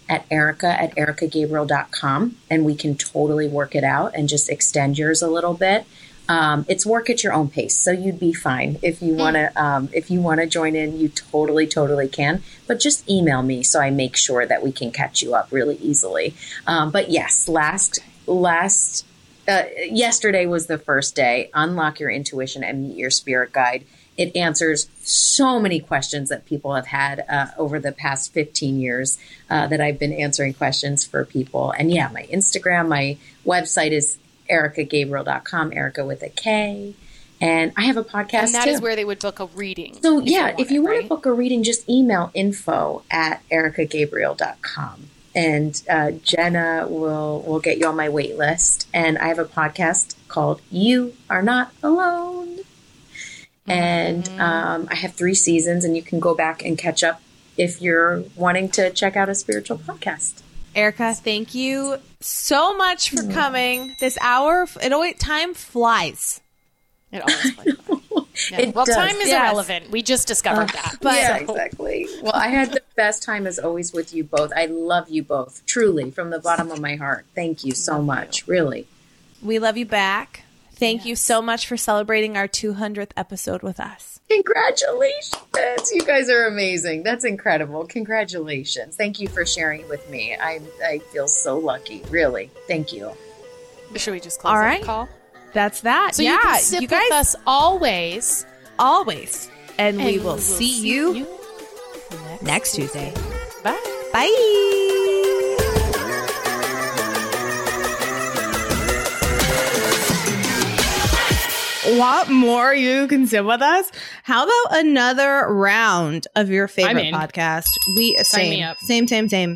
at erika at erikagabriel.com and we can totally work it out and just extend yours a little bit. Um, it's work at your own pace, so you'd be fine if you want to. Um, if you want to join in, you totally, totally can. But just email me so I make sure that we can catch you up really easily. Um, but yes, last last uh, yesterday was the first day. Unlock your intuition and meet your spirit guide. It answers so many questions that people have had uh, over the past 15 years uh, that I've been answering questions for people. And yeah, my Instagram, my website is erikagabriel.com, Erika with a K. And I have a podcast and that too. is where they would book a reading. So yeah, if you want it, to book a reading, just email info at erikagabriel.com. And uh, Jenna will will get you on my wait list. And I have a podcast called You Are Not Alone. And um, I have three seasons, and you can go back and catch up if you're wanting to check out a spiritual podcast. Erika, thank you so much for coming. This hour, it always time flies. It always like Yeah. It well, does. time is Yes. irrelevant. We just discovered uh, that. But yeah, exactly. Well, I had the best time as always with you both. I love you both, truly, from the bottom of my heart. Thank you so much, really. we love you back. Thank you so much for celebrating our 200th episode with us. Congratulations. You guys are amazing. That's incredible. Congratulations. Thank you for sharing with me. I I feel so lucky. Really. Thank you. Should we just close All that right. call? That's that. So yeah, you can sit you guys with us always. always. And, we and will see you next, next Tuesday. Bye. Bye. Want more? You can sit with us. How about another round of your favorite podcast? We Sign same, me up. same, same, same.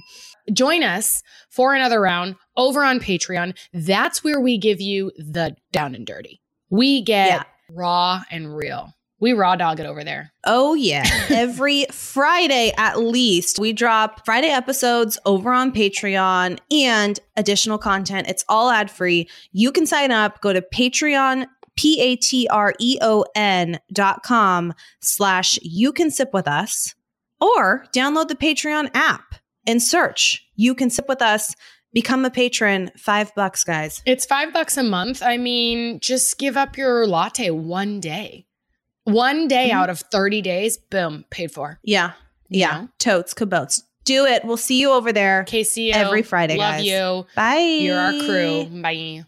Join us for another round over on Patreon. That's where we give you the down and dirty. We get Yeah. raw and real. We raw dog it over there. Oh, yeah. Every Friday, at least, we drop Friday episodes over on Patreon and additional content. It's all ad free. You can sign up. Go to Patreon, P A T R E O N dot com slash you can sip with us or download the Patreon app and search you can sip with us. Become a patron. Five bucks, guys. It's five bucks a month. I mean, just give up your latte one day. One day Mhm. out of 30 days, boom, paid for. Yeah. Yeah. Totes, cabotes. Do it. We'll see you over there KCO. Every Friday, Love guys. you. Bye. You're our crew. Bye.